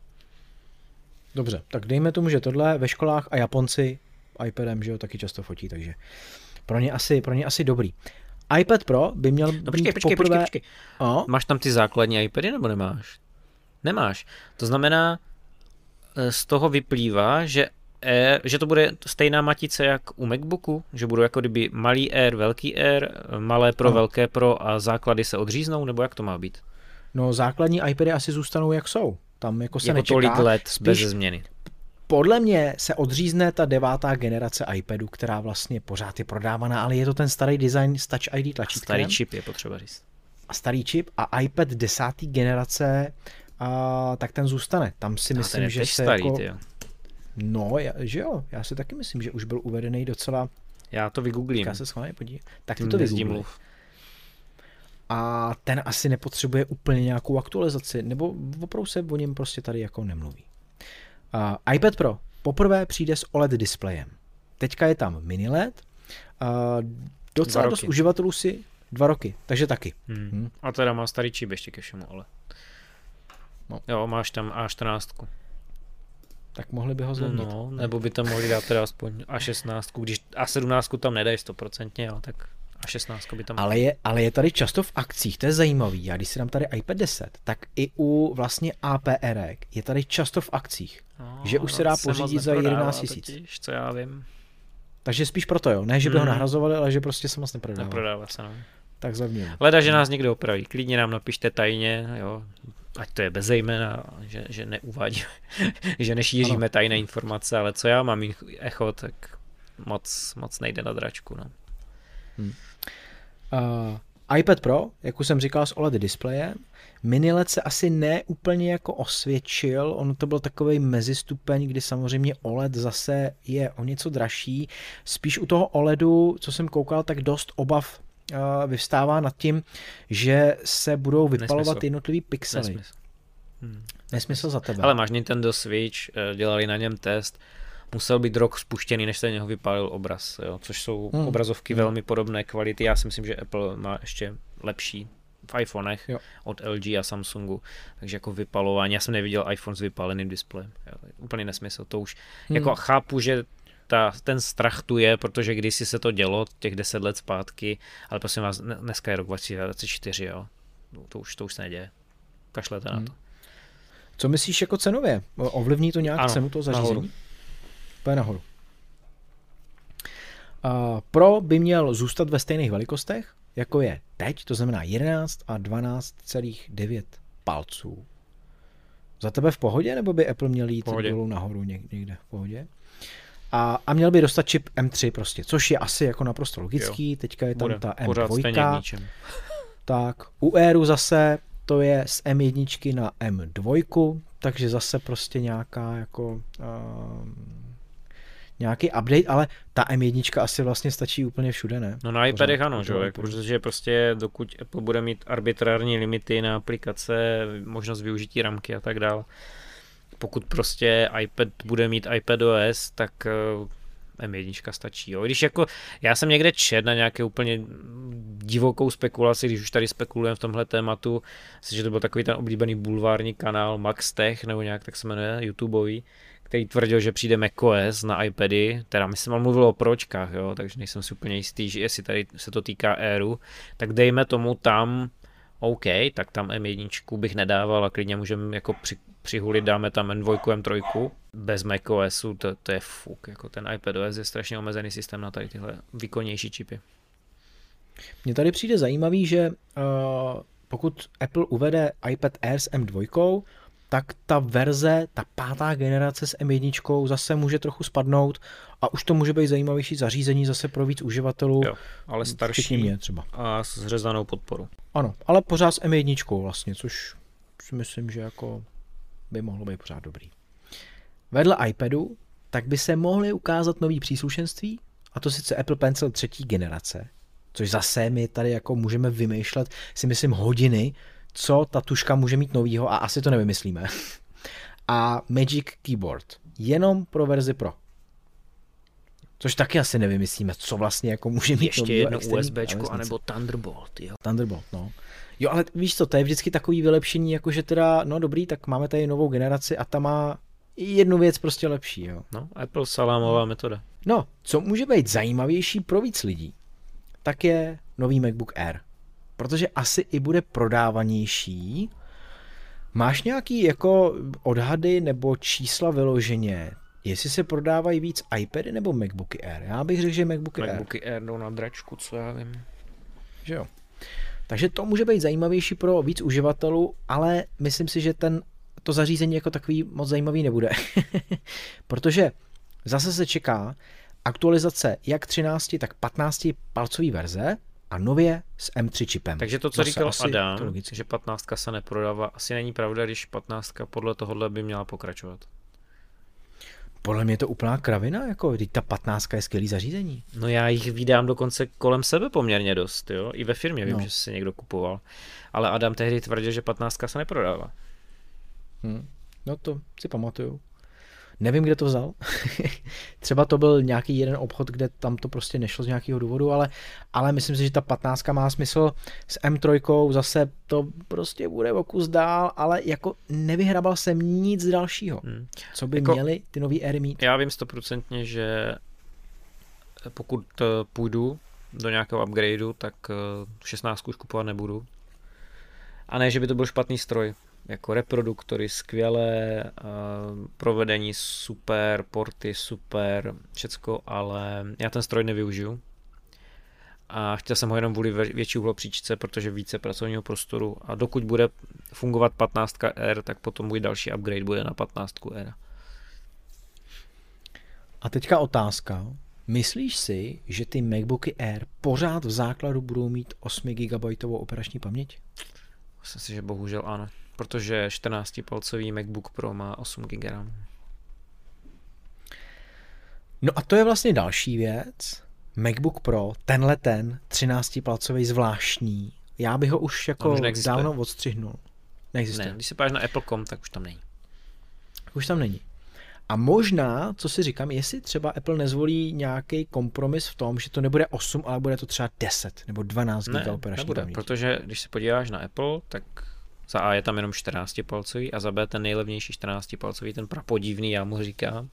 Dobře, tak dejme tomu, že tohle ve školách a Japonci iPadem, že jo, taky často fotí, takže pro ně asi, pro ně asi dobrý. iPad Pro by měl no, počkej, být počkej, poprvé... Počkej, počkej. O? Máš tam ty základní iPady nebo nemáš? Nemáš. To znamená, e, z toho vyplývá, že E, že to bude stejná matice jak u MacBooku, že budou jako kdyby malý Air, velký Air, malé Pro, ano. velké Pro a základy se odříznou, nebo jak to má být? No základní iPady asi zůstanou jak jsou. Tam jako se jako nečeká. tolik let Spíš, bez změny. Podle mě se odřízne ta devátá generace iPadu, která vlastně pořád je prodávaná, ale je to ten starý design s Touch ID tlačítkem. Starý čip je potřeba říct. A starý čip a iPad desátý generace, a, tak ten zůstane. Tam si a myslím, že se starý, jako... Tyjo. No, já, že jo, já si taky myslím, že už byl uvedený docela... Já to vygooglím. Já se schválně podívám. Tak ty to vygooglím. A ten asi nepotřebuje úplně nějakou aktualizaci, nebo opravdu se o něm prostě tady jako nemluví. Uh, iPad Pro poprvé přijde s OLED displejem. Teďka je tam mini LED. Uh, docela dost uživatelů si dva roky, takže taky. Hmm. Hmm. A teda má starý čip ještě ke všemu, ale. No. Jo, máš tam A14. Tak mohli by ho zlomit. No, nebo by tam mohli dát teda aspoň A16, když A17 tam nedají stoprocentně, ale tak a 16 by tam... Ale je, ale je tady často v akcích, to je zajímavý. Já když si dám tady iPad 10, tak i u vlastně APR je tady často v akcích. No, že už no, se dá pořídit za 11 tisíc. Co já vím. Takže spíš proto jo, ne že by hmm. ho nahrazovali, ale že prostě se moc neprodává. Neprodává se, no. Tak za mě. Leda, že nás někdo opraví. Klidně nám napište tajně, jo, ať to je bez zejména, že, že neuvádíme, že nešíříme ano. tajné informace, ale co já mám echo, tak moc, moc nejde na dračku, no. Hmm. Uh, iPad Pro, jak už jsem říkal, s OLED displejem. Mini LED se asi ne úplně jako osvědčil, on to byl takový mezistupeň, kdy samozřejmě OLED zase je o něco dražší. Spíš u toho OLEDu, co jsem koukal, tak dost obav uh, vyvstává nad tím, že se budou vypalovat Nesmysl. jednotlivý pixely. Nesmysl. Hmm. Nesmysl za tebe. Ale máš Nintendo Switch, eh, dělali na něm test, musel být rok spuštěný, než se něho vypálil obraz, jo? což jsou hmm. obrazovky hmm. velmi podobné kvality. Já si myslím, že Apple má ještě lepší v iPhonech Jo. od LG a Samsungu, takže jako vypalování, já jsem neviděl iPhone s vypaleným displejem, úplný nesmysl, to už, Hmm. jako chápu, že ta, ten strach tu je, protože kdysi se to dělo těch 10 let zpátky, ale prosím vás, dne- dneska je rok 2024, jo, No, to už, to už se neděje, kašlete na Hmm. to. Co myslíš jako cenově? Ovlivní to nějak Ano, cenu toho zařízení? nahoru. Pojď nahoru. Uh, Pro by měl zůstat ve stejných velikostech, jako je teď, to znamená 11 a 12,9 palců. Za tebe v pohodě, nebo by Apple měl jít Pohodě. dolů nahoru něk- někde v pohodě? A, a měl by dostat čip M3 prostě, což je asi jako naprosto logický, teďka je tam Bude ta pořád stejně k M2, ničem. tak u Airu zase to je z M1 na M2, takže zase prostě nějaká jako uh, nějaký update, ale ta M1 asi vlastně stačí úplně všude, ne? No na iPadech ano, že? jo, jako, protože prostě dokud Apple bude mít arbitrární limity na aplikace, možnost využití ramky a tak dále, pokud prostě iPad bude mít iPadOS, tak eh, M1 stačí. Jo. Když jako, já jsem někde čet na nějaké úplně divokou spekulaci, když už tady spekulujeme v tomhle tématu, že to byl takový ten oblíbený bulvární kanál Max Tech, nebo nějak tak se jmenuje, YouTubeový, který tvrdil, že přijde macOS na iPady, teda myslím, on mluvil o pročkách, jo, takže nejsem si úplně jistý, že jestli tady se to týká Airu, tak dejme tomu tam OK, tak tam M1 bych nedával a klidně můžeme jako při, přihulit, dáme tam M2, M3, bez macOSu, to, to je fuk, jako ten iPadOS je strašně omezený systém na tady tyhle výkonnější čipy. Mně tady přijde zajímavý, že uh, pokud Apple uvede iPad Air s M2, tak ta verze, ta pátá generace s M1 zase může trochu spadnout a už to může být zajímavější zařízení zase pro víc uživatelů, Jo, ale starší mě třeba. a s zřezanou podporou. Ano, ale pořád s M1 vlastně, což si myslím, že jako by mohlo být pořád dobrý. Vedle iPadu tak by se mohly ukázat nový příslušenství, a to sice Apple Pencil třetí generace, což zase my tady jako můžeme vymýšlet, si myslím, hodiny, co ta tuška může mít novýho a asi to nevymyslíme. A Magic Keyboard, jenom pro verzi Pro. Což taky asi nevymyslíme, co vlastně jako může mít Ještě jedno externí USBčko, anebo Thunderbolt, jo. Thunderbolt, no. Jo, ale víš co, to je vždycky takový vylepšení, jako že teda, no dobrý, tak máme tady novou generaci a ta má jednu věc prostě lepší, jo. No, Apple salámová metoda. No, co může být zajímavější pro víc lidí, tak je nový MacBook Air. Protože asi i bude prodávanější. Máš nějaký jako odhady nebo čísla vyloženě, jestli se prodávají víc iPady nebo MacBooky Air? Já bych řekl, že MacBooky Air. MacBooky Air jdou na dračku, co já vím. Že jo. Takže to může být zajímavější pro víc uživatelů, ale myslím si, že ten, to zařízení jako takový moc zajímavý nebude. Protože zase se čeká aktualizace jak 13, tak 15 palcový verze a nově s M3 čipem. Takže to, co říkal asi Adam, to logicky. že 15 se neprodává, asi není pravda, když 15 podle tohohle by měla pokračovat. Podle mě je to úplná kravina, jako teď ta 15 je skvělý zařízení. No já jich vydám dokonce kolem sebe poměrně dost, jo. I ve firmě vím, No. že si někdo kupoval. Ale Adam tehdy tvrdil, že 15 se neprodává. Hm. No to si pamatuju. Nevím, kde to vzal. Třeba to byl nějaký jeden obchod, kde tam to prostě nešlo z nějakého důvodu, ale, ale myslím si, že ta 15 má smysl. S M3 zase to prostě bude o kus dál, ale jako nevyhrabal jsem nic dalšího, Hm. co by Jako- měli ty nový éry mít. Já vím stoprocentně, že pokud eh, půjdu do nějakého upgradeu, tak eh, 16 už kupovat nebudu. A ne, že by to byl špatný stroj. Jako reproduktory skvělé, provedení super, porty super, všecko, ale já ten stroj nevyužiju. A chtěl jsem ho jenom kvůli větší uhlopříčce, protože více pracovního prostoru. A dokud bude fungovat 15 R, tak potom můj další upgrade bude na 15 R. A teďka otázka. Myslíš si, že ty MacBooky Air pořád v základu budou mít 8 GB operační paměť? Myslím si, že bohužel ano, protože 14-palcový MacBook Pro má 8 GB RAM. No a to je vlastně další věc. MacBook Pro, tenhle ten, 13-palcový zvláštní, já bych ho už jako už neexistuje. dávno odstřihnul. Neexistuje. Ne, když se páš na Apple.com, tak už tam není. Už tam není. A možná, co si říkám, jestli třeba Apple nezvolí nějaký kompromis v tom, že to nebude 8, ale bude to třeba 10 nebo 12 Ne, GB operační nebude, paměti. protože když se podíváš na Apple, tak za A je tam jenom 14 palcový a za B ten nejlevnější 14 palcový, ten prapodivný, já mu říkám.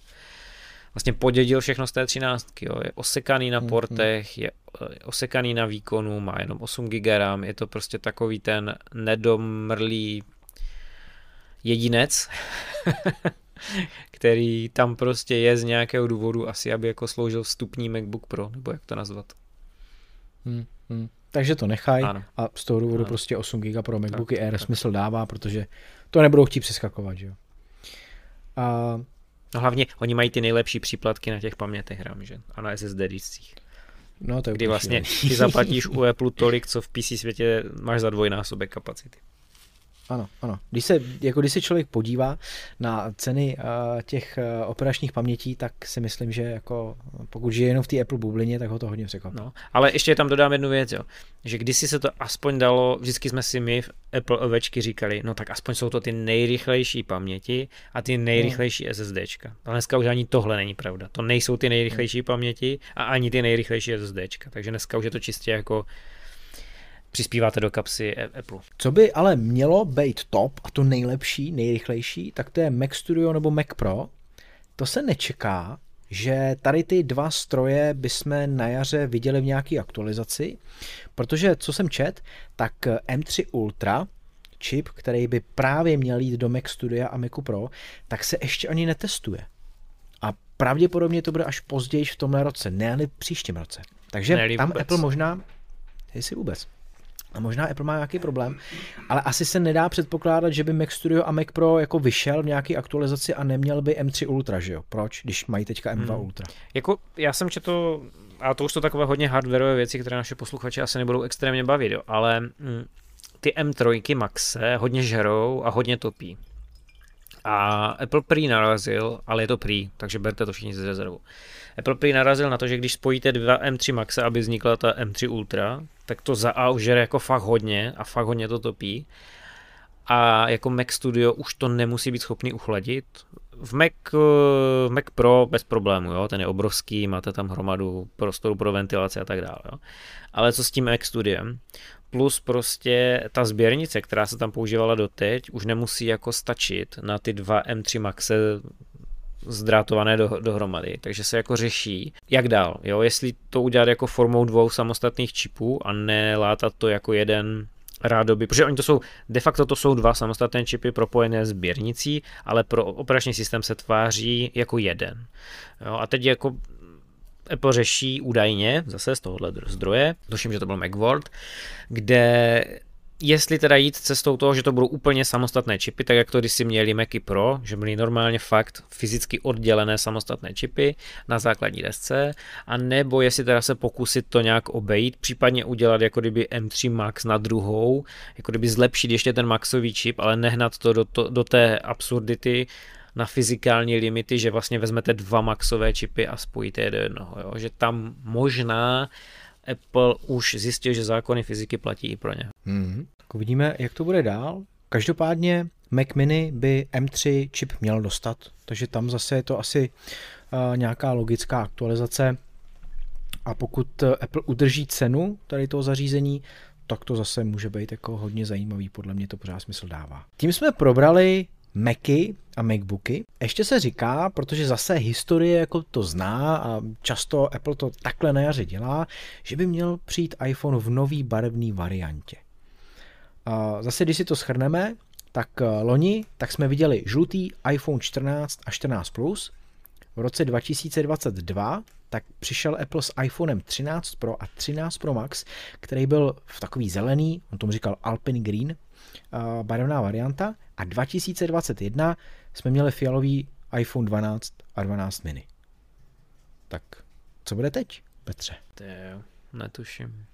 Vlastně podědil všechno z té 13. Jo. Je osekaný na Mhm. portech, je eh, osekaný na výkonu, má jenom 8 GB RAM, je to prostě takový ten nedomrlý jedinec, který tam prostě je z nějakého důvodu, asi aby jako sloužil vstupní MacBook Pro, nebo jak to nazvat. Hmm, hmm. Takže to nechaj Ano. a z toho důvodu Ano. prostě 8 GB pro MacBooky Tak, Air tak. smysl dává, protože to nebudou chtít přeskakovat, že jo. A No hlavně oni mají ty nejlepší příplatky na těch pamětech RAM, že? A na SSD discích. no to je Kdy vlastně ty zaplatíš u Apple tolik, co v PC světě máš za dvojnásobek kapacity. Ano, ano. Když se, jako když se člověk podívá na ceny uh, těch uh, operačních pamětí, tak si myslím, že jako pokud žije jenom v té Apple bublině, tak ho to hodně překvapí. No, ale ještě tam dodám jednu věc, jo. že kdysi se to aspoň dalo, vždycky jsme si my v Apple ovečky říkali, no tak aspoň jsou to ty nejrychlejší paměti a ty nejrychlejší SSDčka. Ale dneska už ani tohle není pravda. To nejsou ty nejrychlejší paměti a ani ty nejrychlejší SSDčka. Takže dneska už je to čistě jako přispíváte do kapsy A- Apple. Co by ale mělo být top a to nejlepší, nejrychlejší, tak to je Mac Studio nebo Mac Pro. To se nečeká, že tady ty dva stroje bychom na jaře viděli v nějaké aktualizaci, protože co jsem čet, tak M3 Ultra, čip, který by právě měl jít do Mac Studia a Macu Pro, tak se ještě ani netestuje. A pravděpodobně to bude až později v tomhle roce, ne v příštím roce. Takže Ne-li tam vůbec. Apple možná, jestli vůbec, a možná Apple má nějaký problém, ale asi se nedá předpokládat, že by Mac Studio a Mac Pro jako vyšel v nějaké aktualizaci a neměl by M3 Ultra, že jo? Proč, když mají teďka M2 Hmm. Ultra? Jako, já jsem četl, a to už jsou takové hodně hardwareové věci, které naše posluchače asi nebudou extrémně bavit, jo, ale mm, ty M3 Maxe hodně žerou a hodně topí. A Apple prý narazil, ale je to prý, takže berte to všichni z rezervu. Apple prý narazil na to, že když spojíte dva M3 Maxe, aby vznikla ta M3 Ultra, tak to za A už žere jako fakt hodně a fakt hodně to topí. A jako Mac Studio už to nemusí být schopný uchladit. V Mac, eh, v Mac Pro bez problému, jo? ten je obrovský, máte tam hromadu prostoru pro ventilaci a tak dále. Jo? Ale co s tím Mac Studiem? Plus prostě ta sběrnice, která se tam používala doteď, už nemusí jako stačit na ty dva M3 Maxe zdrátované do, dohromady, takže se jako řeší, jak dál, jo, jestli to udělat jako formou dvou samostatných čipů a nelátat to jako jeden rádoby, protože oni to jsou, de facto to jsou dva samostatné čipy propojené sběrnicí, ale pro operační systém se tváří jako jeden. Jo, a teď jako Apple řeší údajně, zase z tohohle zdroje, tuším, že to byl Macworld, kde jestli teda jít cestou toho, že to budou úplně samostatné čipy, tak jak to když si měli Macy Pro, že byly normálně fakt fyzicky oddělené samostatné čipy na základní desce, a nebo jestli teda se pokusit to nějak obejít, případně udělat jako kdyby M3 Max na druhou, jako kdyby zlepšit ještě ten Maxový čip, ale nehnat to do, to, do té absurdity, na fyzikální limity, že vlastně vezmete dva maxové čipy a spojíte je do jednoho. Jo? Že tam možná Apple už zjistil, že zákony fyziky platí i pro ně. Hmm. Tak uvidíme, jak to bude dál. Každopádně Mac Mini by M3 čip měl dostat, takže tam zase je to asi uh, nějaká logická aktualizace. A pokud eh, Apple udrží cenu tady toho zařízení, tak to zase může být jako hodně zajímavý, podle mě to pořád smysl dává. Tím jsme probrali Macy a Macbooky. Ještě se říká, protože zase historie jako to zná a často Apple to takhle na jaře dělá, že by měl přijít iPhone v nový barevný variantě. A Zase, když si to schrneme, tak eh, loni tak jsme viděli žlutý iPhone 14 a 14 Plus. V roce 2022 tak přišel Apple s iPhonem 13 Pro a 13 Pro Max, který byl v takový zelený, on tomu říkal Alpine Green, barevná varianta. A 2021 jsme měli fialový iPhone 12 a 12 mini. Tak co bude teď, Petře? To je, netuším.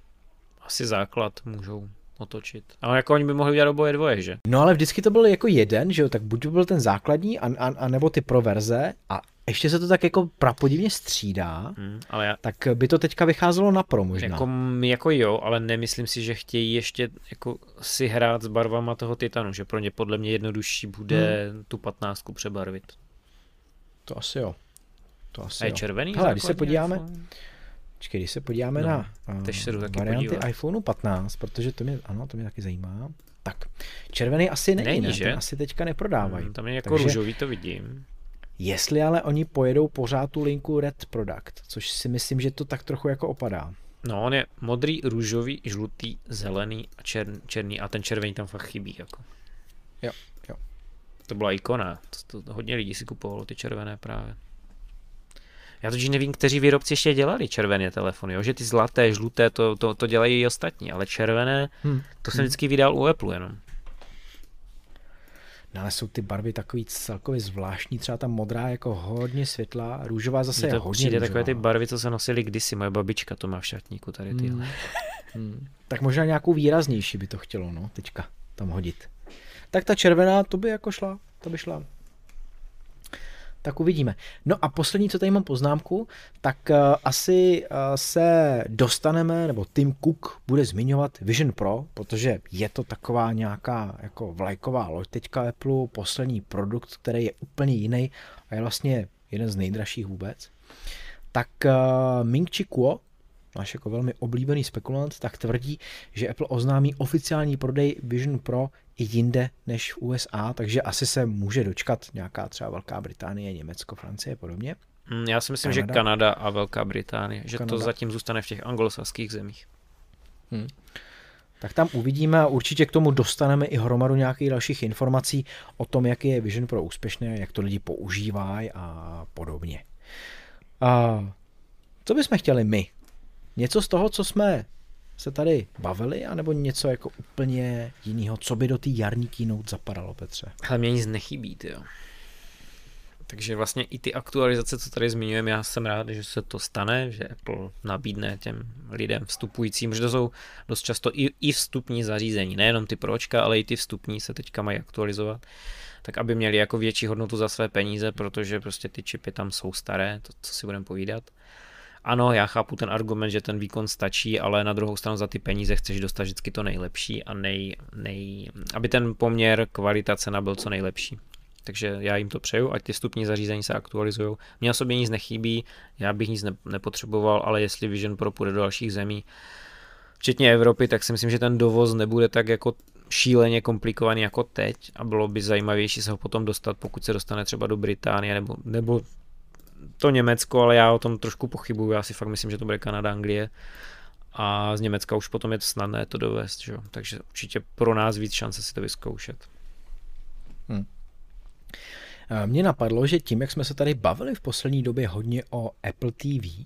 Asi základ můžou otočit. Ale jako oni by mohli udělat oboje dvoje, že? No ale vždycky to byl jako jeden, že jo, tak buď by byl ten základní, a, a, a nebo ty pro verze a ještě se to tak jako prapodivně střídá, Hmm, ale já, tak by to teďka vycházelo na pro možná. jako, jako jo, ale nemyslím si, že chtějí ještě jako si hrát s barvama toho titanu, že pro ně podle mě jednodušší bude hmm. tu patnáctku přebarvit. To asi jo. To asi A je jo. červený Hele, když se podíváme, iPhone? Když se podíváme No, na teď se uh, taky varianty podívat. iPhoneu 15, protože to mě, ano, to mě taky zajímá. Tak, červený asi není, Není, ne? že? Ten asi teďka neprodávají. Hmm, Tam je jako Takže- růžový, to vidím. Jestli ale oni pojedou pořád tu linku Red Product, což si myslím, že to tak trochu jako opadá. No, on je modrý, růžový, žlutý, zelený a čer, černý a ten červený tam fakt chybí. Jako. Jo, jo. To byla ikona. To, to, hodně lidí si kupovalo ty červené právě. Já totiž nevím, kteří výrobci ještě dělali červené telefony, jo? že ty zlaté, žluté, to, to, to dělají i ostatní, ale červené, Hm. to jsem vždycky vydal u Apple jenom. No ale jsou ty barvy takový celkově zvláštní, třeba ta modrá jako hodně světlá, růžová zase Mně je to hodně přijde růžová. takové ty barvy, co se nosily kdysi, moje babička to má v šatníku tady ty. Hmm. Hmm. Tak možná nějakou výraznější by to chtělo, no, teďka tam hodit. Tak ta červená, to by jako šla, to by šla. Tak uvidíme. No a poslední, co tady mám poznámku, tak uh, asi uh, se dostaneme, nebo Tim Cook bude zmiňovat Vision Pro, protože je to taková nějaká jako vlajková loď teďka Apple, poslední produkt, který je úplně jiný a je vlastně jeden z nejdražších vůbec. Tak uh, Ming Chi Kuo, náš jako velmi oblíbený spekulant, tak tvrdí, že Apple oznámí oficiální prodej Vision Pro i jinde než v USA, takže asi se může dočkat nějaká třeba Velká Británie, Německo, Francie a podobně. Hmm, Já si myslím, Kanada. že Kanada. A Velká Británie, že Kanada. to zatím zůstane v těch anglosaských zemích. Tak tam uvidíme a určitě k tomu dostaneme i hromadu nějakých dalších informací o tom, jak je Vision Pro úspěšné, jak to lidi používají a podobně. A co bychom chtěli my? Něco z toho, co jsme se tady bavili, anebo něco jako úplně jiného, co by do té jarní keynote zapadalo, Petře? Ale mě nic nechybí, jo. Takže vlastně i ty aktualizace, co tady zmiňujeme, já jsem rád, že se to stane, že Apple nabídne těm lidem vstupujícím, že to jsou dost často i, i vstupní zařízení, nejenom ty pročka, ale i ty vstupní se teďka mají aktualizovat, tak aby měli jako větší hodnotu za své peníze, protože prostě ty čipy tam jsou staré, to co si budeme povídat. Ano, já chápu ten argument, že ten výkon stačí, ale na druhou stranu za ty peníze chceš dostat vždycky to nejlepší a nej, nej, aby ten poměr kvalita cena byl co nejlepší. Takže já jim to přeju, ať ty vstupní zařízení se aktualizují. Mně osobně nic nechybí, já bych nic ne- nepotřeboval, ale jestli Vision Pro půjde do dalších zemí, včetně Evropy, tak si myslím, že ten dovoz nebude tak jako šíleně komplikovaný jako teď a bylo by zajímavější se ho potom dostat, pokud se dostane třeba do Británie nebo, nebo to Německo, ale já o tom trošku pochybuju, já si fakt myslím, že to bude Kanada, Anglie a z Německa už potom je to snadné to dovést, že? takže určitě pro nás víc šance si to vyzkoušet. A Mně napadlo, že tím, jak jsme se tady bavili v poslední době hodně o Apple TV,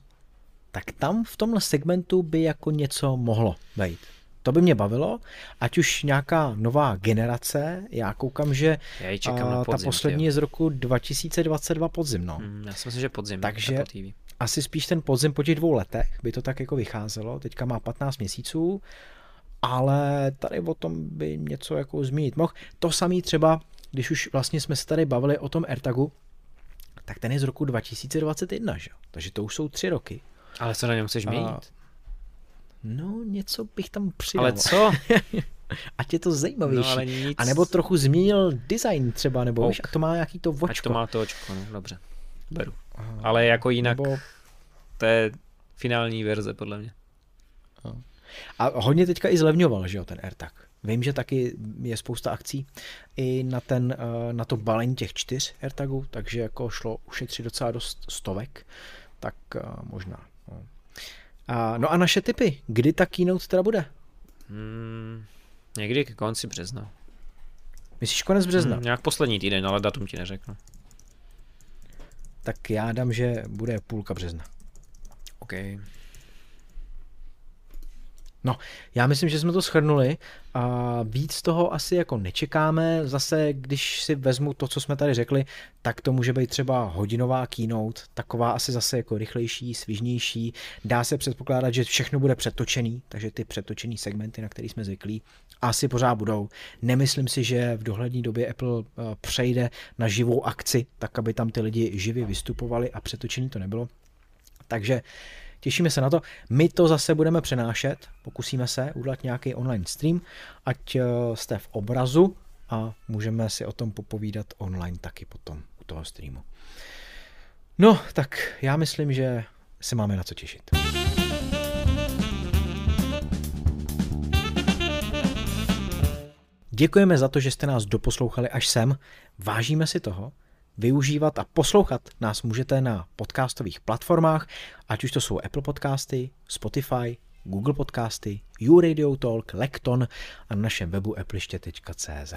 tak tam v tomhle segmentu by jako něco mohlo být. To by mě bavilo, ať už nějaká nová generace, já koukám, že Já čekám a, na ta podzim. poslední je z roku 2022 podzim, no. Hmm, já si myslím, že podzim. Takže- TV. Asi spíš ten podzim po těch dvou letech by to tak jako vycházelo, teďka má 15 měsíců, ale tady o tom by něco jako zmínit mohl. To samý třeba, když už vlastně jsme se tady bavili o tom AirTagu, tak ten je z roku 2021, že? jo? takže to už jsou tři roky. Ale co na něm chceš měnit? No, něco bych tam přidal. Ale co? Ať je to zajímavější. No, ale nic. A nebo trochu změnil design třeba, nebo Ok. víš, a to má nějaký to Ať vočko. to má to očko, no, dobře. Beru. Ale jako jinak, Nebo, to je finální verze, podle mě. a hodně teďka i zlevňoval, že jo, ten AirTag. Vím, že taky je spousta akcí i na, ten, eh, na to balení těch čtyř AirTagů, takže jako šlo ušetřit docela dost stovek, tak eh, možná. No. A, no a naše typy, kdy ta keynote teda bude? Hmm, někdy ke konci března. Myslíš konec března? Hmm, nějak poslední týden, ale datum ti neřeknu. Tak já dám, že bude půlka března. OK. No, já myslím, že jsme to shrnuli a víc toho asi jako nečekáme. Zase, když si vezmu to, co jsme tady řekli, tak to může být třeba hodinová keynote, taková asi zase jako rychlejší, svižnější. Dá se předpokládat, že všechno bude přetočený, takže ty přetočený segmenty, na který jsme zvyklí, asi pořád budou. Nemyslím si, že v dohlední době Apple eh, přejde na živou akci, tak aby tam ty lidi živě vystupovali a přetočený to nebylo. Takže Těšíme se na to. My to zase budeme přenášet, pokusíme se udělat nějaký online stream, ať eh, jste v obrazu a můžeme si o tom popovídat online taky potom u toho streamu. No, tak já myslím, že se máme na co těšit. Děkujeme za to, že jste nás doposlouchali až sem. Vážíme si toho. Využívat a poslouchat nás můžete na podcastových platformách, ať už to jsou Apple Podcasty, Spotify, Google Podcasty, YouRadio Talk, Lekton a na našem webu appliště.cz.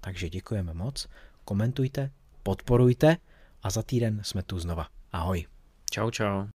Takže děkujeme moc, komentujte, podporujte a za týden jsme tu znova. Ahoj. Čau, čau.